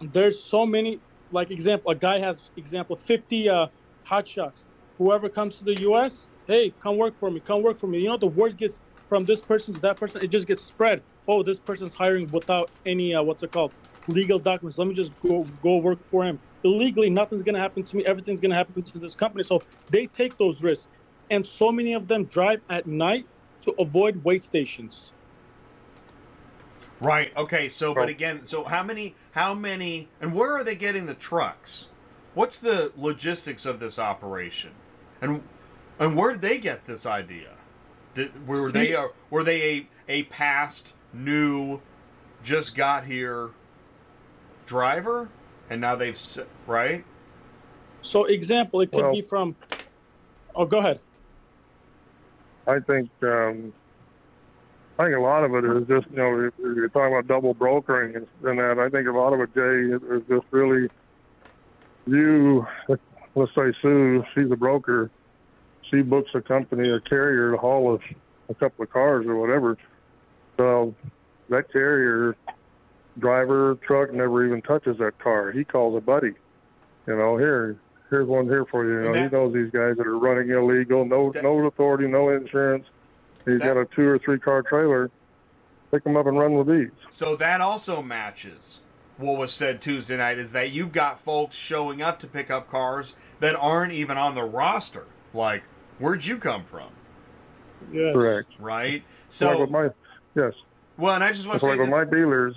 There's so many like example. A guy has example 50 uh, hot shots. Whoever comes to the U.S., hey, come work for me. Come work for me. You know the word gets from this person to that person. It just gets spread. oh, this person's hiring without any uh, what's it called, legal documents. Let me just go go work for him illegally. Nothing's gonna happen to me. Everything's gonna happen to this company. So they take those risks, and so many of them drive at night to avoid wait stations. Right. Okay. So, but again, so how many? How many? And where are they getting the trucks? What's the logistics of this operation? And and where did they get this idea? Did were See- they a, were they a a past new, just got here driver, and now they've right? So example, it could Well- be from. Oh, go ahead. I think um, I think a lot of it is just you know if you're talking about double brokering and, and that. I think a lot of it, Jay, is is just really you. Let's say Sue, she's a broker. She books a company, a carrier, to haul a, a couple of cars or whatever. So that carrier driver truck never even touches that car. He calls a buddy. You know, here, here's one here for you. You know, he knows these guys that are running illegal, no no authority, no insurance. He's got a two or three car trailer. Pick them up and run with these. So that also matches what was said Tuesday night is that you've got folks showing up to pick up cars that aren't even on the roster. Like, where'd you come from? Yes. Correct. Right? So like with my yes. well, and I just want to like say with this. my dealers.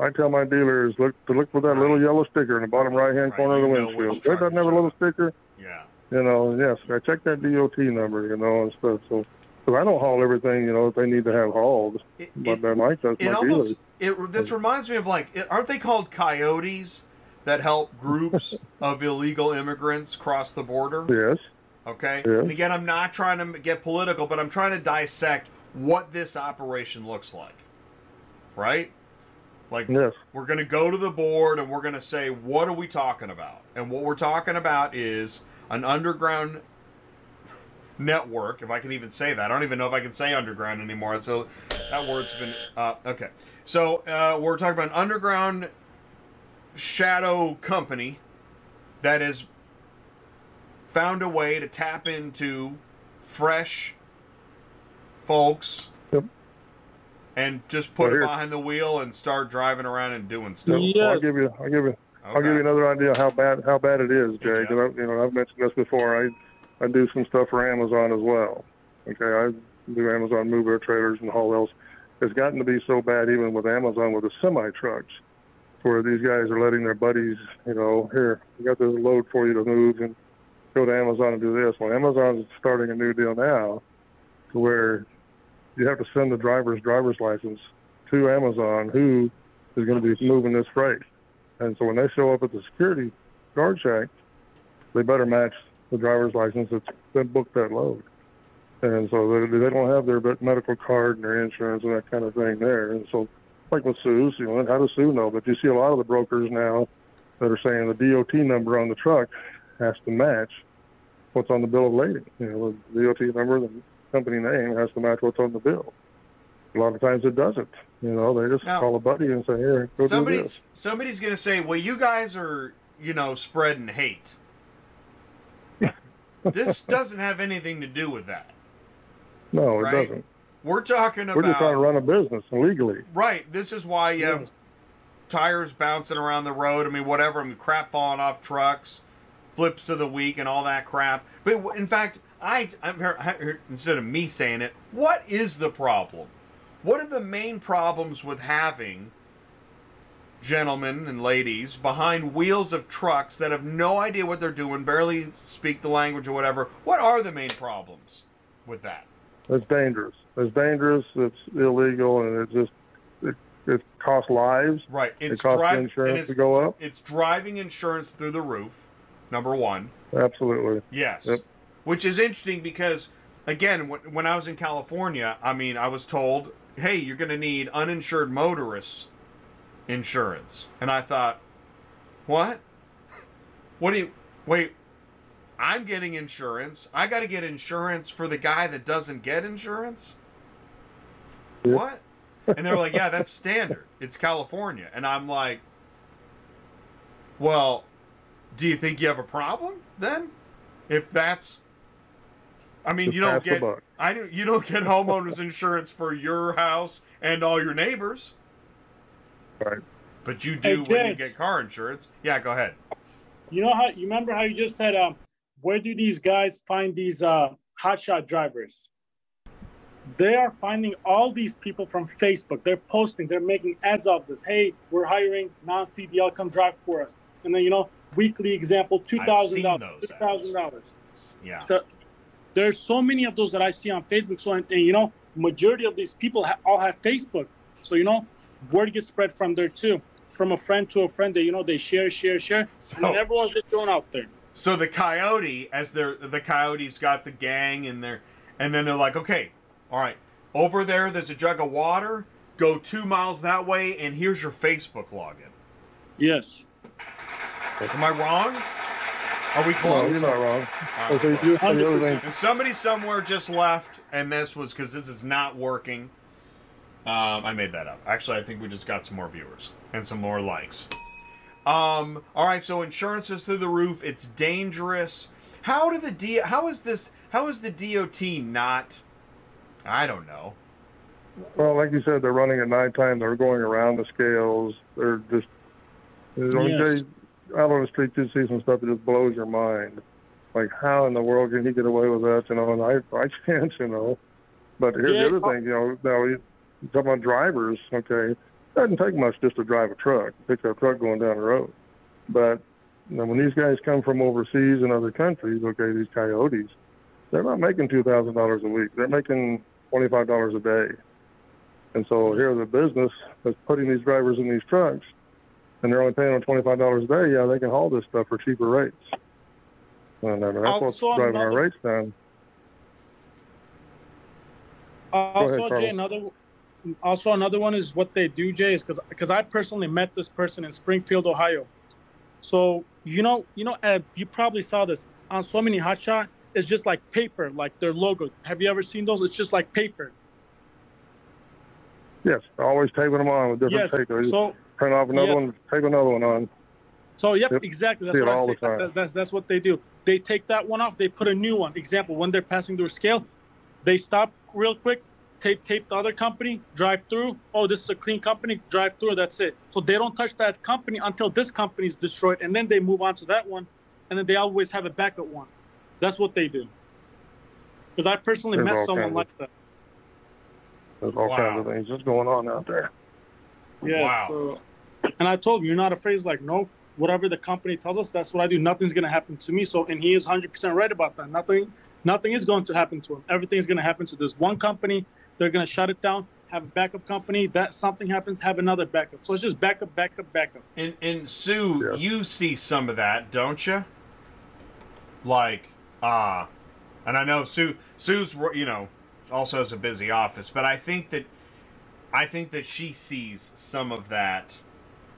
I tell my dealers look to look for that little yellow sticker in the bottom right hand corner of the windshield. which Does that have a little sticker? Yeah. You know, yes. I check that DOT number, you know, and stuff. So, because I don't haul everything, you know, that they need to have hauled. but then I trust It my almost dealers. it this reminds me of like it- aren't they called coyotes that help groups of illegal immigrants cross the border? Yes. Okay. Yes. And again, I'm not trying to get political, but I'm trying to dissect what this operation looks like. Right? Like Yes. we're going to go to the board and we're going to say what are we talking about? And what we're talking about is an underground network, if I can even say that. I don't even know if I can say underground anymore. So that word's been uh, okay. So uh, we're talking about an underground shadow company that has found a way to tap into fresh folks and just put Well, it behind the wheel and start driving around and doing stuff. So I'll give you, I'll give you, I'll give you another idea how bad how bad it is, Jay. you know, I've mentioned this before. I I do some stuff for Amazon as well. Okay, I do Amazon mover trailers and haul else. It's gotten to be so bad, even with Amazon with the semi trucks, where these guys are letting their buddies, you know, here, we got this load for you to move and go to Amazon and do this. Well, Amazon's starting a new deal now, to where you have to send the driver's driver's license to Amazon, who is going to be moving this freight. And so when they show up at the security guard shack, they better match the driver's license that's been booked that load. And so they, they don't have their medical card and their insurance and that kind of thing there. And so, like with Sue's, you know, how does Sue know? But you see a lot of the brokers now that are saying the DOT number on the truck has to match what's on the bill of lading. You know, the DOT number, the company name has to match what's on the bill. A lot of times it doesn't. You know, they just Now- call a buddy and say, "Here, go do this." somebody's somebody's gonna say, "Well, you guys are, you know, spreading hate." This doesn't have anything to do with that. No, it right? doesn't. We're talking about. We're just trying to run a business legally. right. This is why you have tires bouncing around the road. I mean, whatever. I mean, crap falling off trucks, flips to the week, and all that crap. But in fact, I I'm here, I- here- instead of me saying it, what is the problem? What are the main problems with having gentlemen and ladies behind wheels of trucks that have no idea what they're doing, barely speak the language or whatever? What are the main problems with that? It's dangerous. It's dangerous. It's illegal, and it just it, it costs lives. Right. It costs and insurance it's, to go up. It's driving insurance through the roof. Number one. Absolutely. Yes. Yep. Which is interesting because, again, when, when I was in California, I mean, I was told, hey, you're going to need uninsured motorists insurance. And I thought, what? What do you. Wait, I'm getting insurance. I got to get insurance for the guy that doesn't get insurance? What? And they're like, yeah, that's standard. It's California. And I'm like, well, do you think you have a problem then? If that's, I mean, Just you don't get. I do, you don't get homeowners insurance for your house and all your neighbors. Right. But you Hey, do when you get car insurance. Yeah, go ahead. You know how you remember how you just said, um, where do these guys find these uh, hotshot drivers? They are finding all these people from Facebook. They're posting, they're making ads of this. Hey, we're hiring non-CDL, come drive for us. And then you know, weekly example, two thousand dollars, two thousand dollars. Yeah. So there's so many of those that I see on Facebook. So and, and, you know, majority of these people ha- all have Facebook. So you know, word gets spread from there too, from a friend to a friend. They you know they share, share, share, and So- then everyone's just going out there. So the coyote, as they're the coyote's got the gang and they're and then they're like, okay, all right, over there there's a jug of water. Go two miles that way, and here's your Facebook login. Yes. Am I wrong? Are we No, close? you're not wrong. All Okay, right, you- cool. the other thing- And somebody somewhere just left, and this was because this is not working. Um, I made that up. Actually, I think we just got some more viewers and some more likes. Um, all right, so insurance is through the roof. It's dangerous. How do the D? How is this? How is the DOT not? I don't know. Well, like you said, they're running at nighttime. They're going around the scales. They're just. You know, Yes. they- out on the street, you see some stuff that just blows your mind. Like, how in the world can he get away with that? You know, and I, I can't. You know. But here's Yeah. the other thing. You know, now you you talk about drivers. Okay, it doesn't take much just to drive a truck, pick up a truck going down the road. But you know, when these guys come from overseas and other countries, okay, these coyotes, they're not making two thousand dollars a week. They're making twenty five dollars a day. And so here the business that's putting these drivers in these trucks, and they're only paying them twenty five dollars a day. Yeah, they can haul this stuff for cheaper rates. And I mean, that's oh, what's Also driving our another- rates down. Oh, also, ahead, Jay, another also another one is what they do, Jay, is because because I personally met this person in Springfield, Ohio. So you know, you know, uh, you probably saw this on so many hotshot. It's just like paper, like their logo. Have you ever seen those? It's just like paper. Yes, always taping them on with different Yes, tape. They so- print off another yes. one, tape another one on. So yep, Yep, exactly. That's see it what I say. the time. That- that's that's what they do. They take that one off. They put a new one. Example: when they're passing through scale, they stop real quick, tape tape the other company, drive through. Oh, this is a clean company. Drive through. That's it. So they don't touch that company until this company is destroyed, and then they move on to that one, and then they always have a backup one. That's what they do. Because I personally There's met someone kinds of- like that. There's all kinds of things just going on out there. Yeah. Wow. So, and I told him, you're not afraid. He's like, no, whatever the company tells us, that's what I do. Nothing's gonna happen to me. So, and he is 100% right about that. Nothing, nothing is going to happen to him. Everything is gonna happen to this one company. They're gonna shut it down. Have a backup company. That something happens, have another backup. So it's just backup, backup, backup. And and Sue, you see some of that, don't you? Like, uh and I know Sue Sue's you know also has a busy office, but I think that I think that she sees some of that.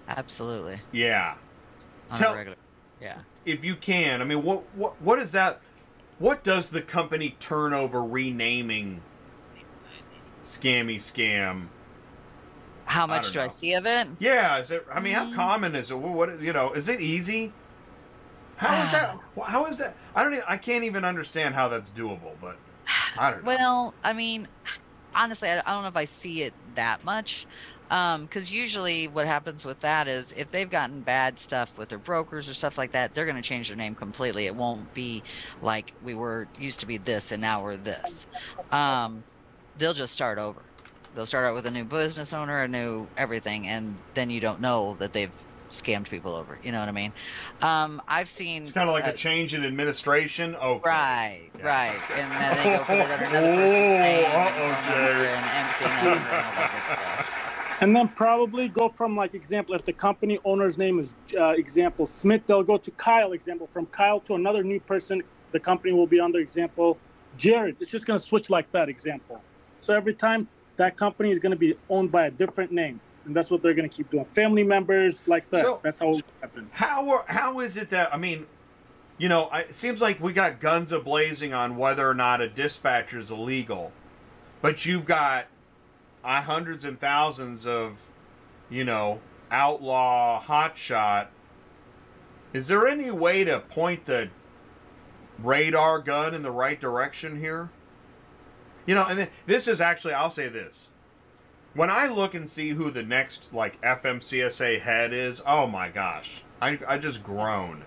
Absolutely. Yeah. On Tell- a regular. Yeah. If you can, I mean, what what what is that? What does the company turnover renaming scammy scam? How I much don't do I see of it? Yeah, is it? I mean, Mm. how common is it? What, what you know? Is it easy? How is that? How is that? I don't. I can't even understand how that's doable. But I don't know. Well, I mean, honestly, I I don't know if I see it that much. Because usually what happens with that is if they've gotten bad stuff with their brokers or stuff like that, they're going to change their name completely. It won't be like we were used to be this and now we're this. Um, they'll just start over. They'll start out with a new business owner, a new everything, and then you don't know that they've scammed people over. You know what I mean? Um, I've seen It's kind of like uh, a change in administration. Okay. Right, right. And then they go put it under another person's name and Uh-oh, phone number and MC number and all that good stuff. And then probably go from like example, if the company owner's name is uh, example Smith, they'll go to Kyle example. From Kyle to another new person, the company will be under example Jared. It's just gonna switch like that example. So every time that company is gonna be owned by a different name, and that's what they're gonna keep doing. Family members like that. So- that's how it happened. How are- how is it that I mean, you know, I, it seems like we got guns ablazing on whether or not a dispatcher is illegal, but you've got uh, hundreds and thousands of, you know, outlaw hotshot. Is there any way to point the radar gun in the right direction here? You know, and then, this is actually, I'll say this. when I look and see who the next like FMCSA head is, oh my gosh, I I just groan.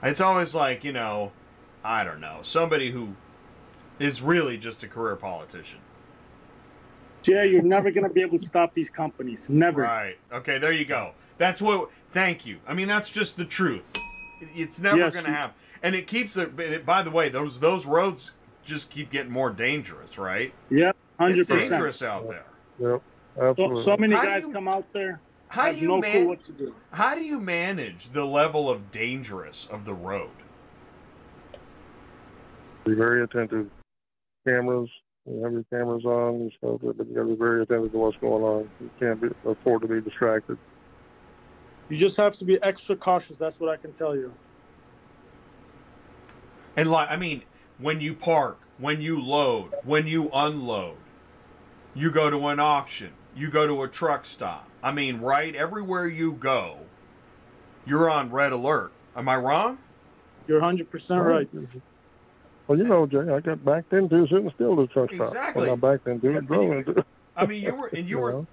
It's always like you know, I don't know, somebody who is really just a career politician. Jay, you're never going to be able to stop these companies. Never. Right. Okay. There you go. That's what. Thank you. I mean, that's just the truth. It's never Yes, going to happen. And it keeps it- By the way, those those roads just keep getting more dangerous, right? Yep, hundred percent. It's dangerous out there. Yep, So, absolutely. so many How guys you- come out there. How have do you no man- clue what to do. How do you manage the level of dangerous of the road? Be very attentive. Cameras, you have your cameras on and stuff, but you got to be very attentive to what's going on. You can't be, afford to be distracted. You just have to be extra cautious. That's what I can tell you. And like, I mean, when you park, when you load, when you unload, you go to an auction, you go to a truck stop. I mean, right everywhere you go, you're on red alert. Am I wrong? You're hundred percent right. Well, you know, Jay, I got backed into sitting still at the truck stop. Exactly. When I backed into it, drove into it. I mean, you were, and you You were, know?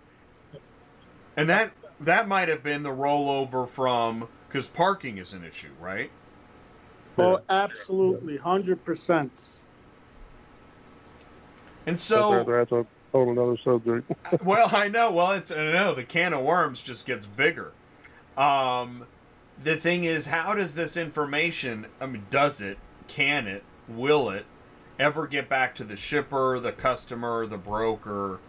and that that might have been the rollover from because parking is an issue, right? Oh, absolutely, hundred percent. And so, that's a whole another subject. well, I know. Well, it's I know the can of worms just gets bigger. Um, the thing is, how does this information? I mean, does it? Can it? Will it ever get back to the shipper, the customer, the broker?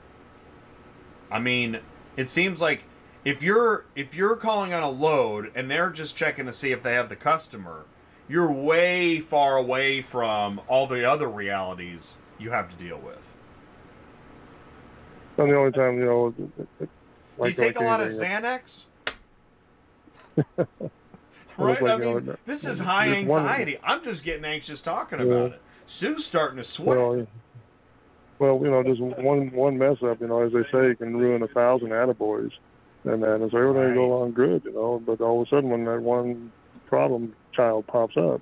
I mean, it seems like if you're if you're calling on a load and they're just checking to see if they have the customer, you're way far away from all the other realities you have to deal with. And the only time, you know, it- Do you take like a lot of Xanax? Right? Oh like, I you know, mean, this is high anxiety. I'm just getting anxious talking Yeah. about it. Sue's starting to sweat. Well, well, you know, just one one mess up, you know, as they say, can ruin a thousand attaboys. And then so everything go along good, you know, but all of a sudden when that one problem child pops up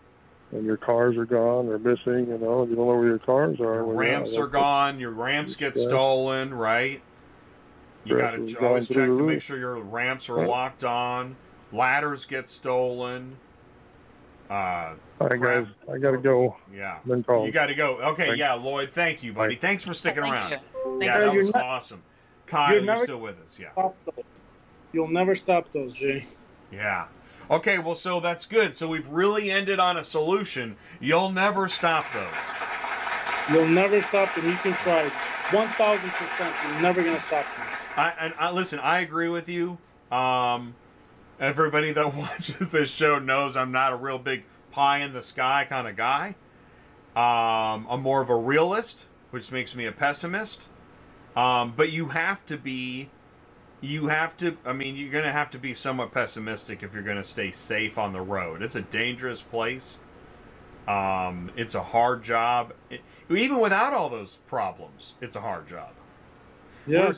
and your cars are gone or missing, you know, and you don't know where your cars are. Your ramps are gone. Your ramps get Yeah. stolen, right? You got to always check to make sure your ramps are Right. locked on. Ladders get stolen. Uh, All right, guys, I got to go. yeah. Been called. You got to go. Okay, Thank- yeah, Lloyd. Thank you, buddy. Right. Thanks for sticking Thank around. you. Thank yeah, you. that was not- awesome. Kyle, you're you're, never- still with us. Yeah. You'll never stop those, Jay. Yeah. Okay, well, so that's good. So we've really ended on a solution. You'll never stop those. You'll never stop them. You can try one thousand percent. You're never gonna stop them. I, and I listen. I agree with you. Um, everybody that watches this show knows I'm not a real big pie in the sky kind of guy. Um, I'm more of a realist, which makes me a pessimist. Um, but you have to be, you have to. I mean, you're gonna have to be somewhat pessimistic if you're gonna stay safe on the road. It's a dangerous place. Um, it's a hard job. It- even without all those problems, it's a hard job.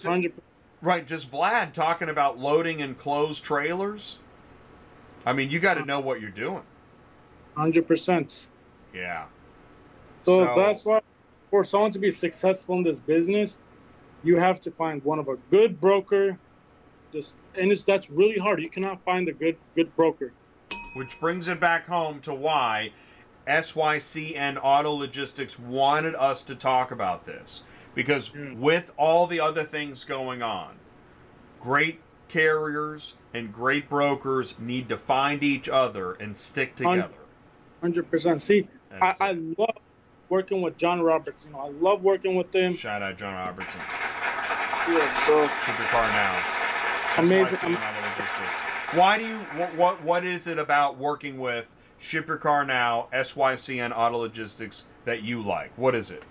Hundred. Right, just Vlad talking about loading and enclosed trailers. I mean, you got to know what you're doing. Hundred percent. Yeah. So, So- that's why, for someone to be successful in this business, you have to find one of a good broker. Just and it's that's really hard. You cannot find a good good broker. Which brings it back home to why SYCN Auto Logistics wanted us to talk about this. Because with all the other things going on, great carriers and great brokers need to find each other and stick together. Hundred percent. See, I, I love working with John Roberts. You know, I love working with him. Shout out John Robertson. Yes, so your car now. Amazing. SYCN Auto Logistics. Why do you what, what what is it about working with Ship Your Car Now, SYCN Auto Logistics that you like? What is it?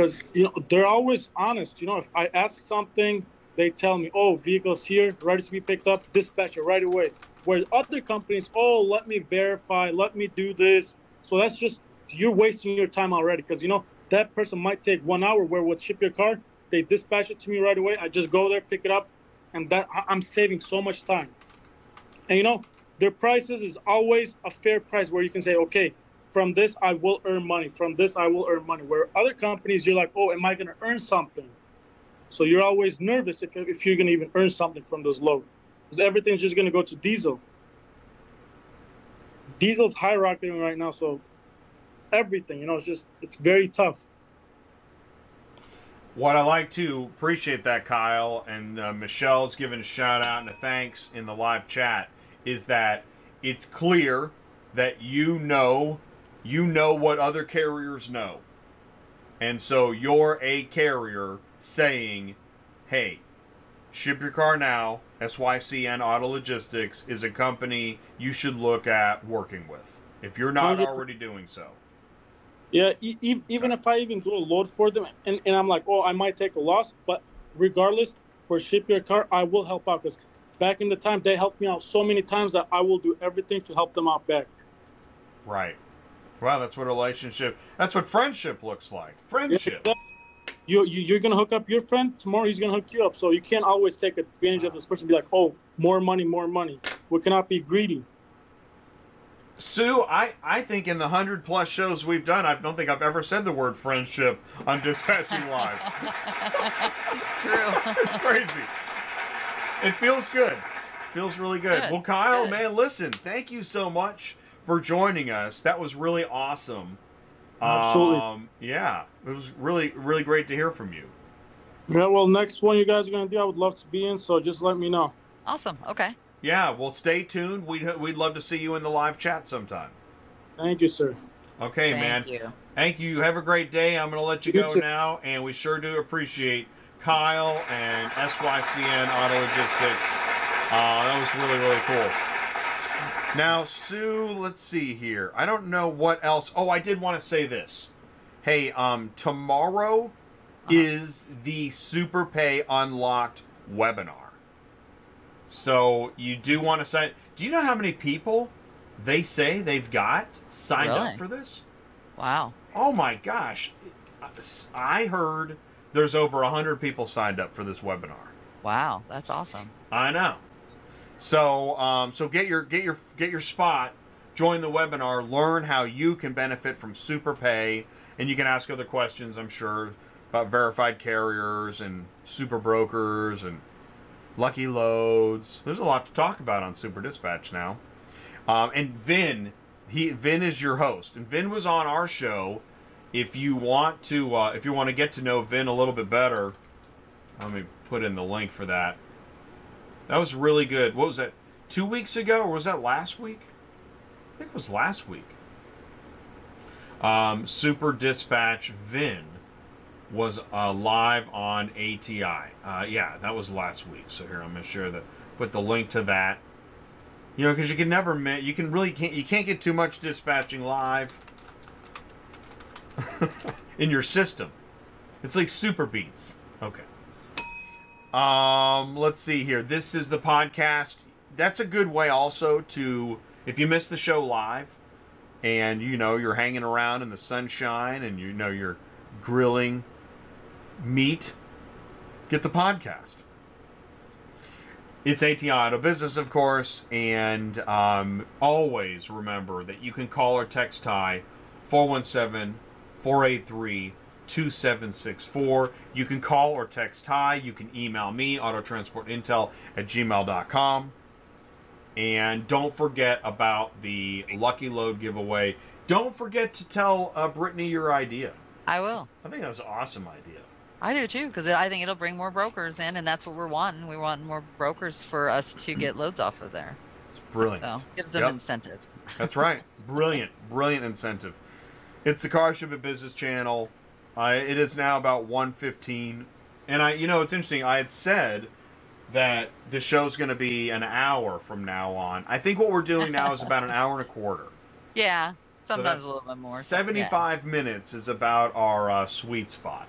because you know they're always honest. You know, if I ask something, they tell me, "Oh, vehicles here, ready to be picked up, dispatch it right away." Where other companies, "Oh, let me verify, let me do this." So that's just you're wasting your time already because you know that person might take one hour. Where with ship your car, they dispatch it to me right away. I just go there, pick it up, and that I'm saving so much time. And you know, their prices is always a fair price where you can say, okay, from this I will earn money. From this I will earn money. Where other companies, you're like, oh, am I going to earn something? So you're always nervous if, if you're going to even earn something from those loads. Because everything's just going to go to diesel. Diesel's high rocketing right now, so everything, you know, it's just, it's very tough. What I like to appreciate that, Kyle, and uh, Michelle's giving a shout out and a thanks in the live chat, is that it's clear that you know, you know what other carriers know. And so you're a carrier saying, hey, Ship Your Car Now, SYCN Auto Logistics, is a company you should look at working with if you're not already doing so. Yeah, e- even if I even do a load for them, and, and I'm like, oh, I might take a loss, but regardless, for ship your car, I will help out because back in the time they helped me out so many times that I will do everything to help them out back. Right. Wow, that's what a relationship, that's what friendship looks like. Friendship. You, you you're gonna hook up your friend tomorrow. He's gonna hook you up. So you can't always take advantage of this person. Be like, oh, more money, more money. We cannot be greedy. Sue, I, I think in the hundred plus shows we've done, I don't think I've ever said the word friendship on Dispatching Live. True. it's crazy. It feels good. Feels really good. Good, Well, Kyle, good. man, listen, thank you so much for joining us. That was really awesome. Absolutely. Um, yeah, it was really, really great to hear from you. Yeah. Well, next one you guys are gonna do, I would love to be in. So just let me know. Awesome. Okay. Yeah, well, stay tuned. We'd, we'd love to see you in the live chat sometime. Thank you, sir. Okay, Thank man. you. Thank you. Have a great day. I'm going to let you, You go too. now, and we sure do appreciate Kyle and SYCN Auto Logistics. Uh, that was really, really cool. Now, Sue, let's see here. I don't know what else. Oh, I did want to say this. Hey, um, tomorrow is the Super Pay Unlocked webinar. So you do want to sign. Do you know how many people they say they've got signed Really? up for this? Wow. Oh my gosh. I heard there's over 100 people signed up for this webinar. Wow. That's awesome. I know. So um, so get your get your get your spot, join the webinar, learn how you can benefit from super pay, and you can ask other questions, I'm sure, about verified carriers and super brokers and lucky loads. There's a lot to talk about on Super Dispatch now. Um, and Vin, he Vin is your host, and Vin was on our show. If you want to, uh, if you want to get to know Vin a little bit better, let me put in the link for that. That was really good. What was that? Two weeks ago, or was that last week? I think it was last week. Um, Super Dispatch Vin was uh, live on ATI. Uh, yeah, that was last week. So here, I'm gonna share the put the link to that. You know, because you can never you can really can't you can't get too much dispatching live in your system. It's like super beats. Okay. Um, let's see here. This is the podcast. That's a good way also to if you miss the show live and you know you're hanging around in the sunshine and you know you're grilling meat, get the podcast. It's ATI Auto Business, of course, and um, always remember that you can call or text Ty 417 483 2764. You can call or text Ty. You can email me, autotransportintel at gmail.com. And don't forget about the Lucky Load giveaway. Don't forget to tell uh, Brittany your idea. I will. I think that's an awesome idea. I do too, because I think it'll bring more brokers in, and that's what we're wanting. We want more brokers for us to get loads off of there. It's brilliant. So, gives them Yep. incentive. That's right. Brilliant, brilliant incentive. It's the Car Ship It Business channel. Uh, it is now about 115. And I, you know, it's interesting. I had said that the show's going to be an hour from now on. I think what we're doing now is about an hour and a quarter. Yeah, sometimes that's a little bit more. so, yeah. 75 minutes is about our uh, sweet spot.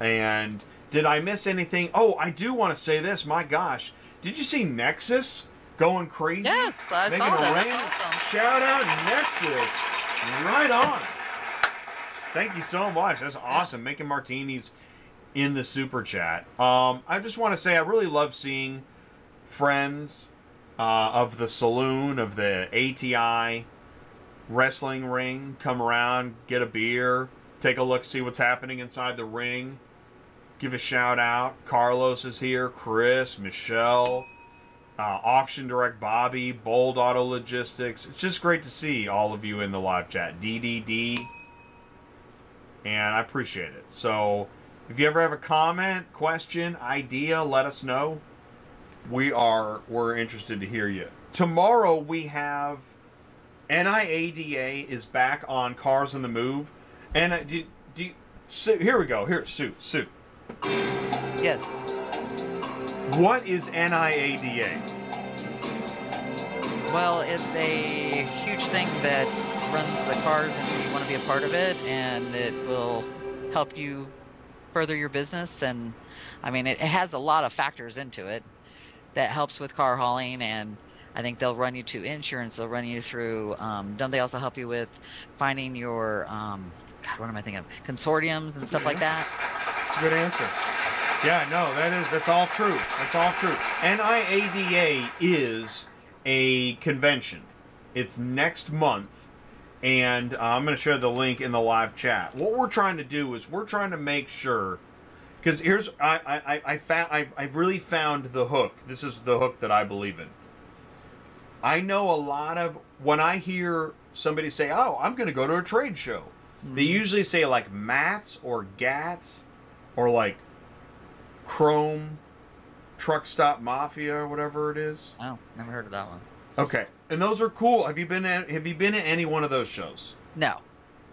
And did I miss anything? Oh, I do want to say this. My gosh, did you see Nexus going crazy? Yes, I Making saw that. Awesome. Shout out Nexus. Right on. Thank you so much. That's awesome. Making martinis in the super chat. Um, I just want to say I really love seeing friends uh, of the saloon of the ATI wrestling ring come around, get a beer, take a look, see what's happening inside the ring. Give a shout out. Carlos is here, Chris, Michelle, uh, Auction Direct Bobby, Bold Auto Logistics. It's just great to see all of you in the live chat. DDD. And I appreciate it. So if you ever have a comment, question, idea, let us know. We are we're interested to hear you. Tomorrow we have NIADA is back on Cars on the Move. And uh, do, do Sue, here we go. Here, Sue, Sue. Yes. What is NIADA? Well, it's a huge thing that runs the cars, and you want to be a part of it, and it will help you further your business. And I mean, it, it has a lot of factors into it that helps with car hauling and I think they'll run you to insurance. They'll run you through. Um, don't they also help you with finding your um, God? What am I thinking of? Consortiums and stuff like that. It's a good answer. Yeah, no, that is that's all true. That's all true. NIADA is a convention. It's next month, and uh, I'm going to share the link in the live chat. What we're trying to do is we're trying to make sure because here's I I I found I've, I've really found the hook. This is the hook that I believe in. I know a lot of when I hear somebody say, "Oh, I'm going to go to a trade show," they usually say like Mats or Gats or like Chrome Truck Stop Mafia or whatever it is. Oh, never heard of that one. Okay, and those are cool. Have you been at, Have you been at any one of those shows? No.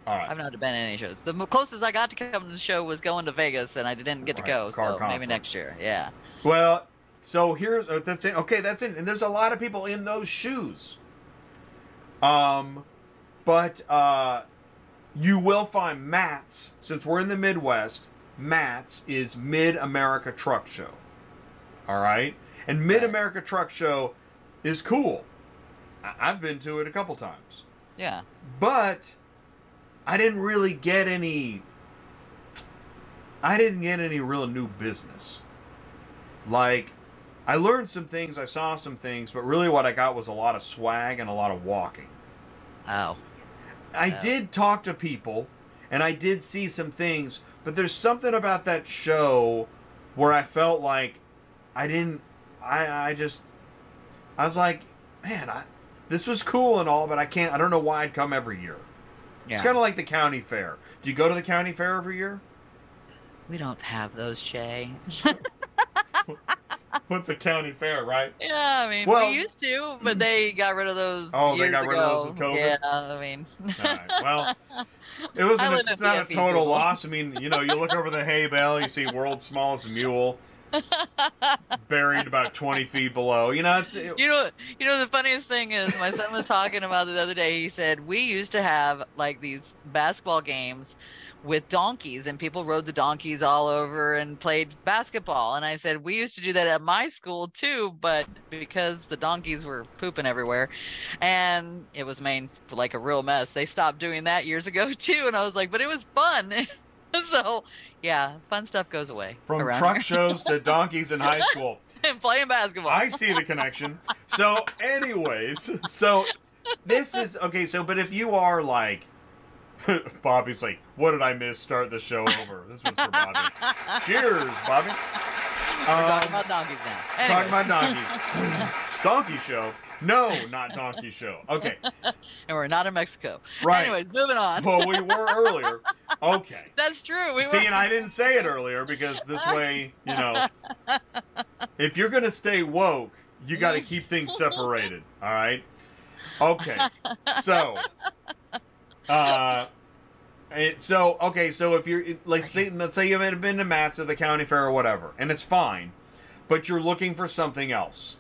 All right. I've not been to any shows. The closest I got to come to the show was going to Vegas, and I didn't get to Right, go. car So maybe next year. Yeah. Well, so here's uh, that's it. Okay, that's it. And there's a lot of people in those shoes. Um, but uh, you will find Mats since we're in the Midwest. Mats is Mid America Truck Show. All right, and Mid America Truck Show is cool. I've been to it a couple times, Yeah. but I didn't really get any. I didn't get any real new business. Like, I learned some things, I saw some things, but really what I got was a lot of swag and a lot of walking. Oh. I Oh. did talk to people and I did see some things, but there's something about that show where I felt like I didn't I I just I was like, man, I this was cool and all, but I can't I don't know why I'd come every year. Yeah. It's kind of like the county fair. Do you go to the county fair every year? We don't have those, Jay. What's a county fair, right? yeah, I mean, Well- we used to, but they got rid of those. Oh, they got rid of those with COVID? Yeah, I mean. Well, It was an, it's not a total people. loss. I mean, you know, you look over the hay bale, you see world's smallest mule buried about 20 feet below. You know, it's it, You know, you know the funniest thing is my son was talking about it the other day. He said we used to have like these basketball games with donkeys, and people rode the donkeys all over and played basketball. And I said we used to do that at my school too, but because the donkeys were pooping everywhere, and it was made like a real mess, they stopped doing that years ago too. And I was like, but it was fun. so yeah, fun stuff goes away from truck here. shows to donkeys in high school. and playing basketball. I see the connection. So, anyways, so this is okay. So, but if you are like, Bobby's like, what did I miss? Start the show over. This was for Bobby. Cheers, Bobby. We're talking Um, about donkeys now. Talking about donkeys. Donkey show. No, not donkey show. Okay. and we're not in Mexico. Right. Anyways, moving on. Well, we were earlier. Okay. That's true. We See, were. and I didn't say it earlier because this way, you know, if you're gonna stay woke, you got to keep things separated. All right. Okay. So, uh, it, so okay. So if you're like, say, let's say you have been to Mats or the county fair or whatever, and it's fine, but you're looking for something else.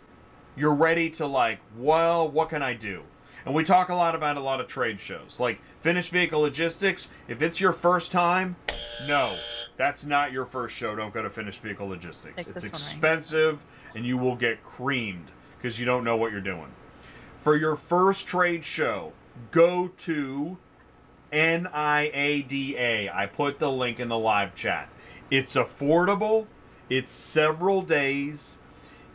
You're ready to like, well, what can I do? And we talk a lot about a lot of trade shows, like finished vehicle logistics. If it's your first time, no, that's not your first show. Don't go to finished vehicle logistics. It's one, right? expensive, and you will get creamed because you don't know what you're doing. For your first trade show, go to NIADA. I put the link in the live chat. It's affordable. It's several days.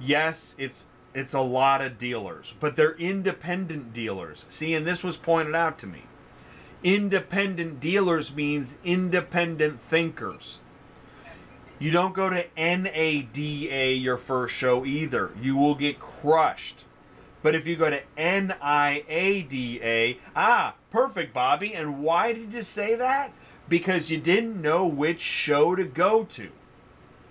Yes, it's it's a lot of dealers, but they're independent dealers. See, and this was pointed out to me. Independent dealers means independent thinkers. You don't go to NADA your first show either. You will get crushed. But if you go to NIADA, ah, perfect, Bobby. And why did you say that? Because you didn't know which show to go to.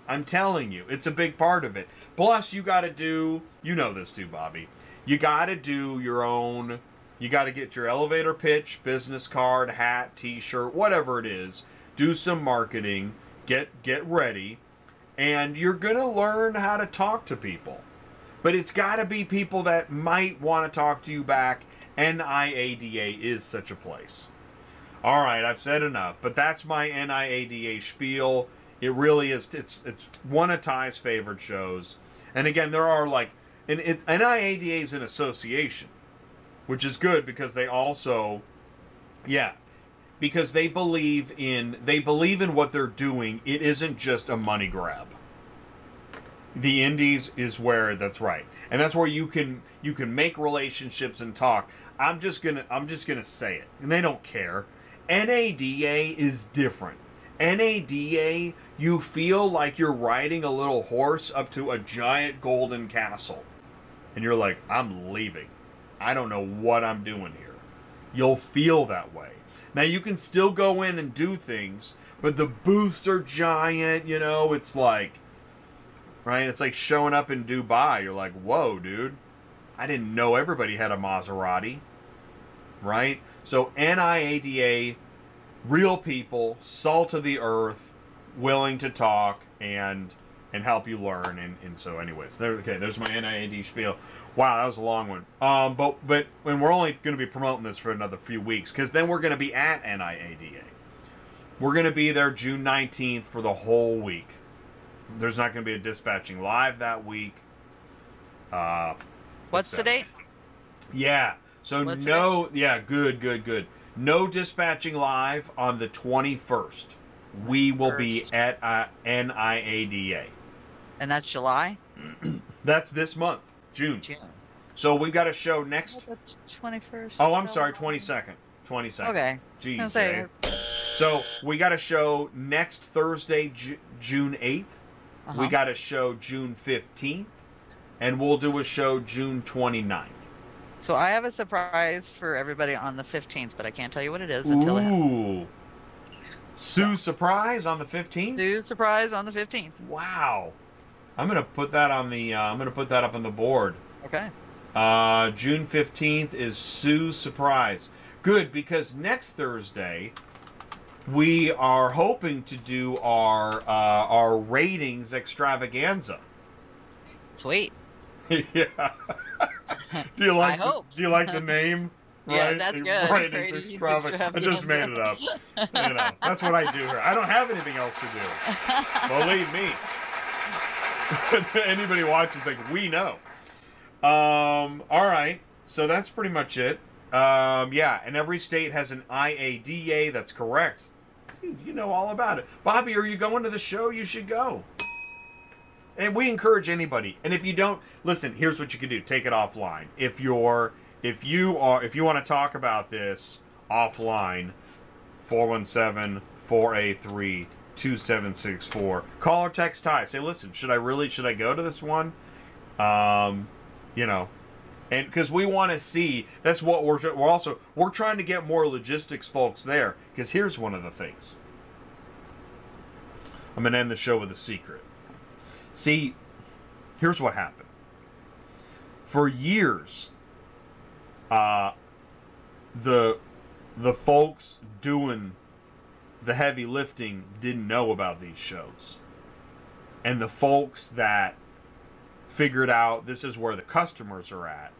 I'm telling you, it's a big part of it. Plus, you got to do, you know this too, Bobby. You got to do your own, you got to get your elevator pitch, business card, hat, t shirt, whatever it is. Do some marketing, get, get ready, and you're going to learn how to talk to people. But it's got to be people that might want to talk to you back. NIADA is such a place. All right, I've said enough, but that's my NIADA spiel. It really is. It's it's one of Ty's favorite shows, and again, there are like, and it, NIADA is an association, which is good because they also, yeah, because they believe in they believe in what they're doing. It isn't just a money grab. The indies is where that's right, and that's where you can you can make relationships and talk. I'm just gonna I'm just gonna say it, and they don't care. NADA is different. NADA, you feel like you're riding a little horse up to a giant golden castle. And you're like, I'm leaving. I don't know what I'm doing here. You'll feel that way. Now, you can still go in and do things, but the booths are giant, you know, it's like, right? It's like showing up in Dubai. You're like, whoa, dude. I didn't know everybody had a Maserati, right? So, NIADA real people, salt of the earth, willing to talk and and help you learn. And, and so, anyways, there. Okay, there's my NIAD spiel. Wow, that was a long one. Um, but but when we're only going to be promoting this for another few weeks, because then we're going to be at NIADA. We're going to be there June 19th for the whole week. There's not going to be a dispatching live that week. Uh, What's the date? yeah. So What's no, yeah, good, good, good. No dispatching live on the 21st. We will be at uh, NIADA. And that's July? That's this month, June. June. So we've got a show next. Twenty first. Oh, I'm sorry, 22nd. 22nd. Okay. Jeez. Like- So we got a show next Thursday, Ju- June 8th. Uh-huh. We got a show June 15th. And we'll do a show June 29th. So I have a surprise for everybody on the fifteenth, but I can't tell you what it is until it happens. Sue surprise on the 15th? Sue surprise on the fifteenth. Wow. I'm gonna put that on the. Uh, I'm gonna put that up on the board. Okay. Uh, June fifteenth is Sue's surprise. Good because next Thursday we are hoping to do our uh, our ratings extravaganza. Sweet. yeah. do you like? I hope. Do you like the name? Yeah, Right? that's good. Ratings Ratings extravaganza. I just made it up. You know, that's what I do here. I don't have anything else to do. Believe me. Anybody watching's like, we know. Um, all right. So that's pretty much it. Um, yeah, and every state has an IADA. That's correct. Dude, you know all about it. Bobby, are you going to the show? You should go. And we encourage anybody. And if you don't listen, here's what you can do: take it offline. If you're, if you are, if you want to talk about this offline, 417-483-2764. Call or text Ty. Say, listen, should I really, should I go to this one? Um, you know, and because we want to see, that's what we're, we're also, we're trying to get more logistics folks there. Because here's one of the things. I'm going to end the show with a secret. See, here's what happened. For years, uh, the the folks doing the heavy lifting didn't know about these shows. And the folks that figured out this is where the customers are at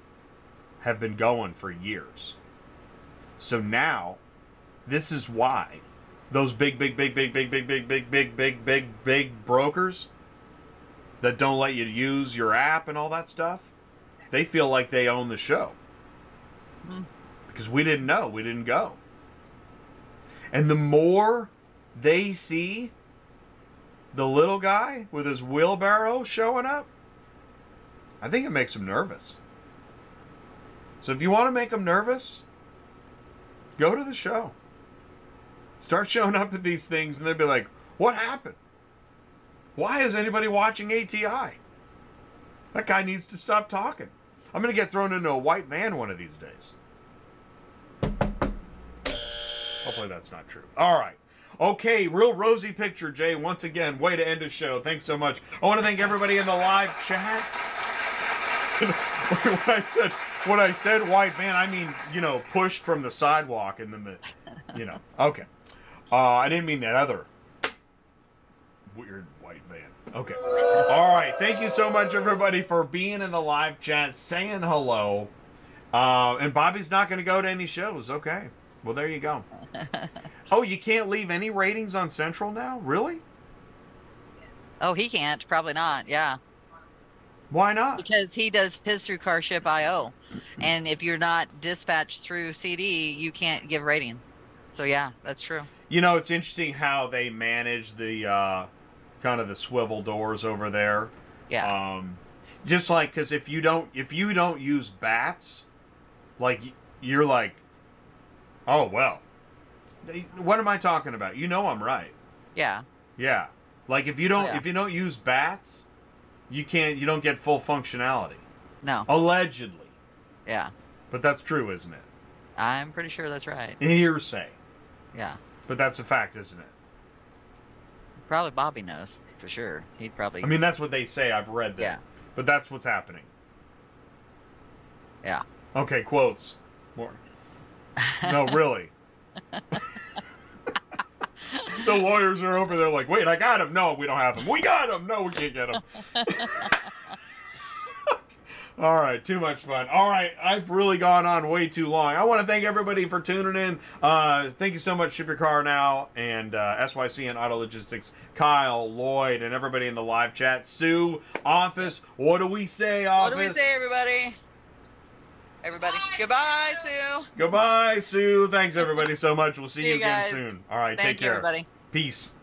have been going for years. So now, this is why those big, big, big, big, big, big, big, big, big, big, big, big big brokers that don't let you use your app and all that stuff, they feel like they own the show. Because we didn't know, we didn't go. And the more they see the little guy with his wheelbarrow showing up, I think it makes them nervous. So if you want to make them nervous, go to the show. Start showing up at these things and they'll be like, what happened? Why is anybody watching ATI? That guy needs to stop talking. I'm going to get thrown into a white van one of these days. Hopefully that's not true. All right. Okay, real rosy picture, Jay. Once again, way to end a show. Thanks so much. I want to thank everybody in the live chat. when I said when I said white van, I mean you know pushed from the sidewalk and then the, you know. Okay, uh, I didn't mean that other weird white van. Okay. All right. Thank you so much, everybody, for being in the live chat, saying hello. Uh, and Bobby's not going to go to any shows. Okay. Well, there you go. oh, you can't leave any ratings on Central now? Really? Oh, he can't. Probably not. Yeah. Why not? Because he does his through Carship IO, and if you're not dispatched through CD, you can't give ratings. So yeah, that's true. You know, it's interesting how they manage the uh, kind of the swivel doors over there. Yeah. Um, just like because if you don't if you don't use bats, like you're like, oh well. What am I talking about? You know I'm right. Yeah. Yeah. Like if you don't Yeah. if you don't use bats, you can't you don't get full functionality. No. Allegedly. Yeah. But that's true, isn't it? I'm pretty sure that's right. Hearsay. Yeah. But that's a fact, isn't it? Probably Bobby knows for sure. He'd probably. I mean, that's what they say. I've read that. Yeah. But that's what's happening. Yeah. Okay, quotes. More. No, really. the lawyers are over there like, wait, I got him. No, we don't have him. We got him. No, we can't get him. All right, too much fun. All right, I've really gone on way too long. I want to thank everybody for tuning in. Uh, thank you so much, Ship Your Car Now, and uh, SYCN Auto Logistics, Kyle, Lloyd, and everybody in the live chat. Sue, Office, what do we say, Office? What do we say, everybody? Everybody, goodbye, Sue. Goodbye, Sue. Thanks, everybody, so much. We'll see, See you again guys. soon. All right, Thank take you, care. everybody. Peace.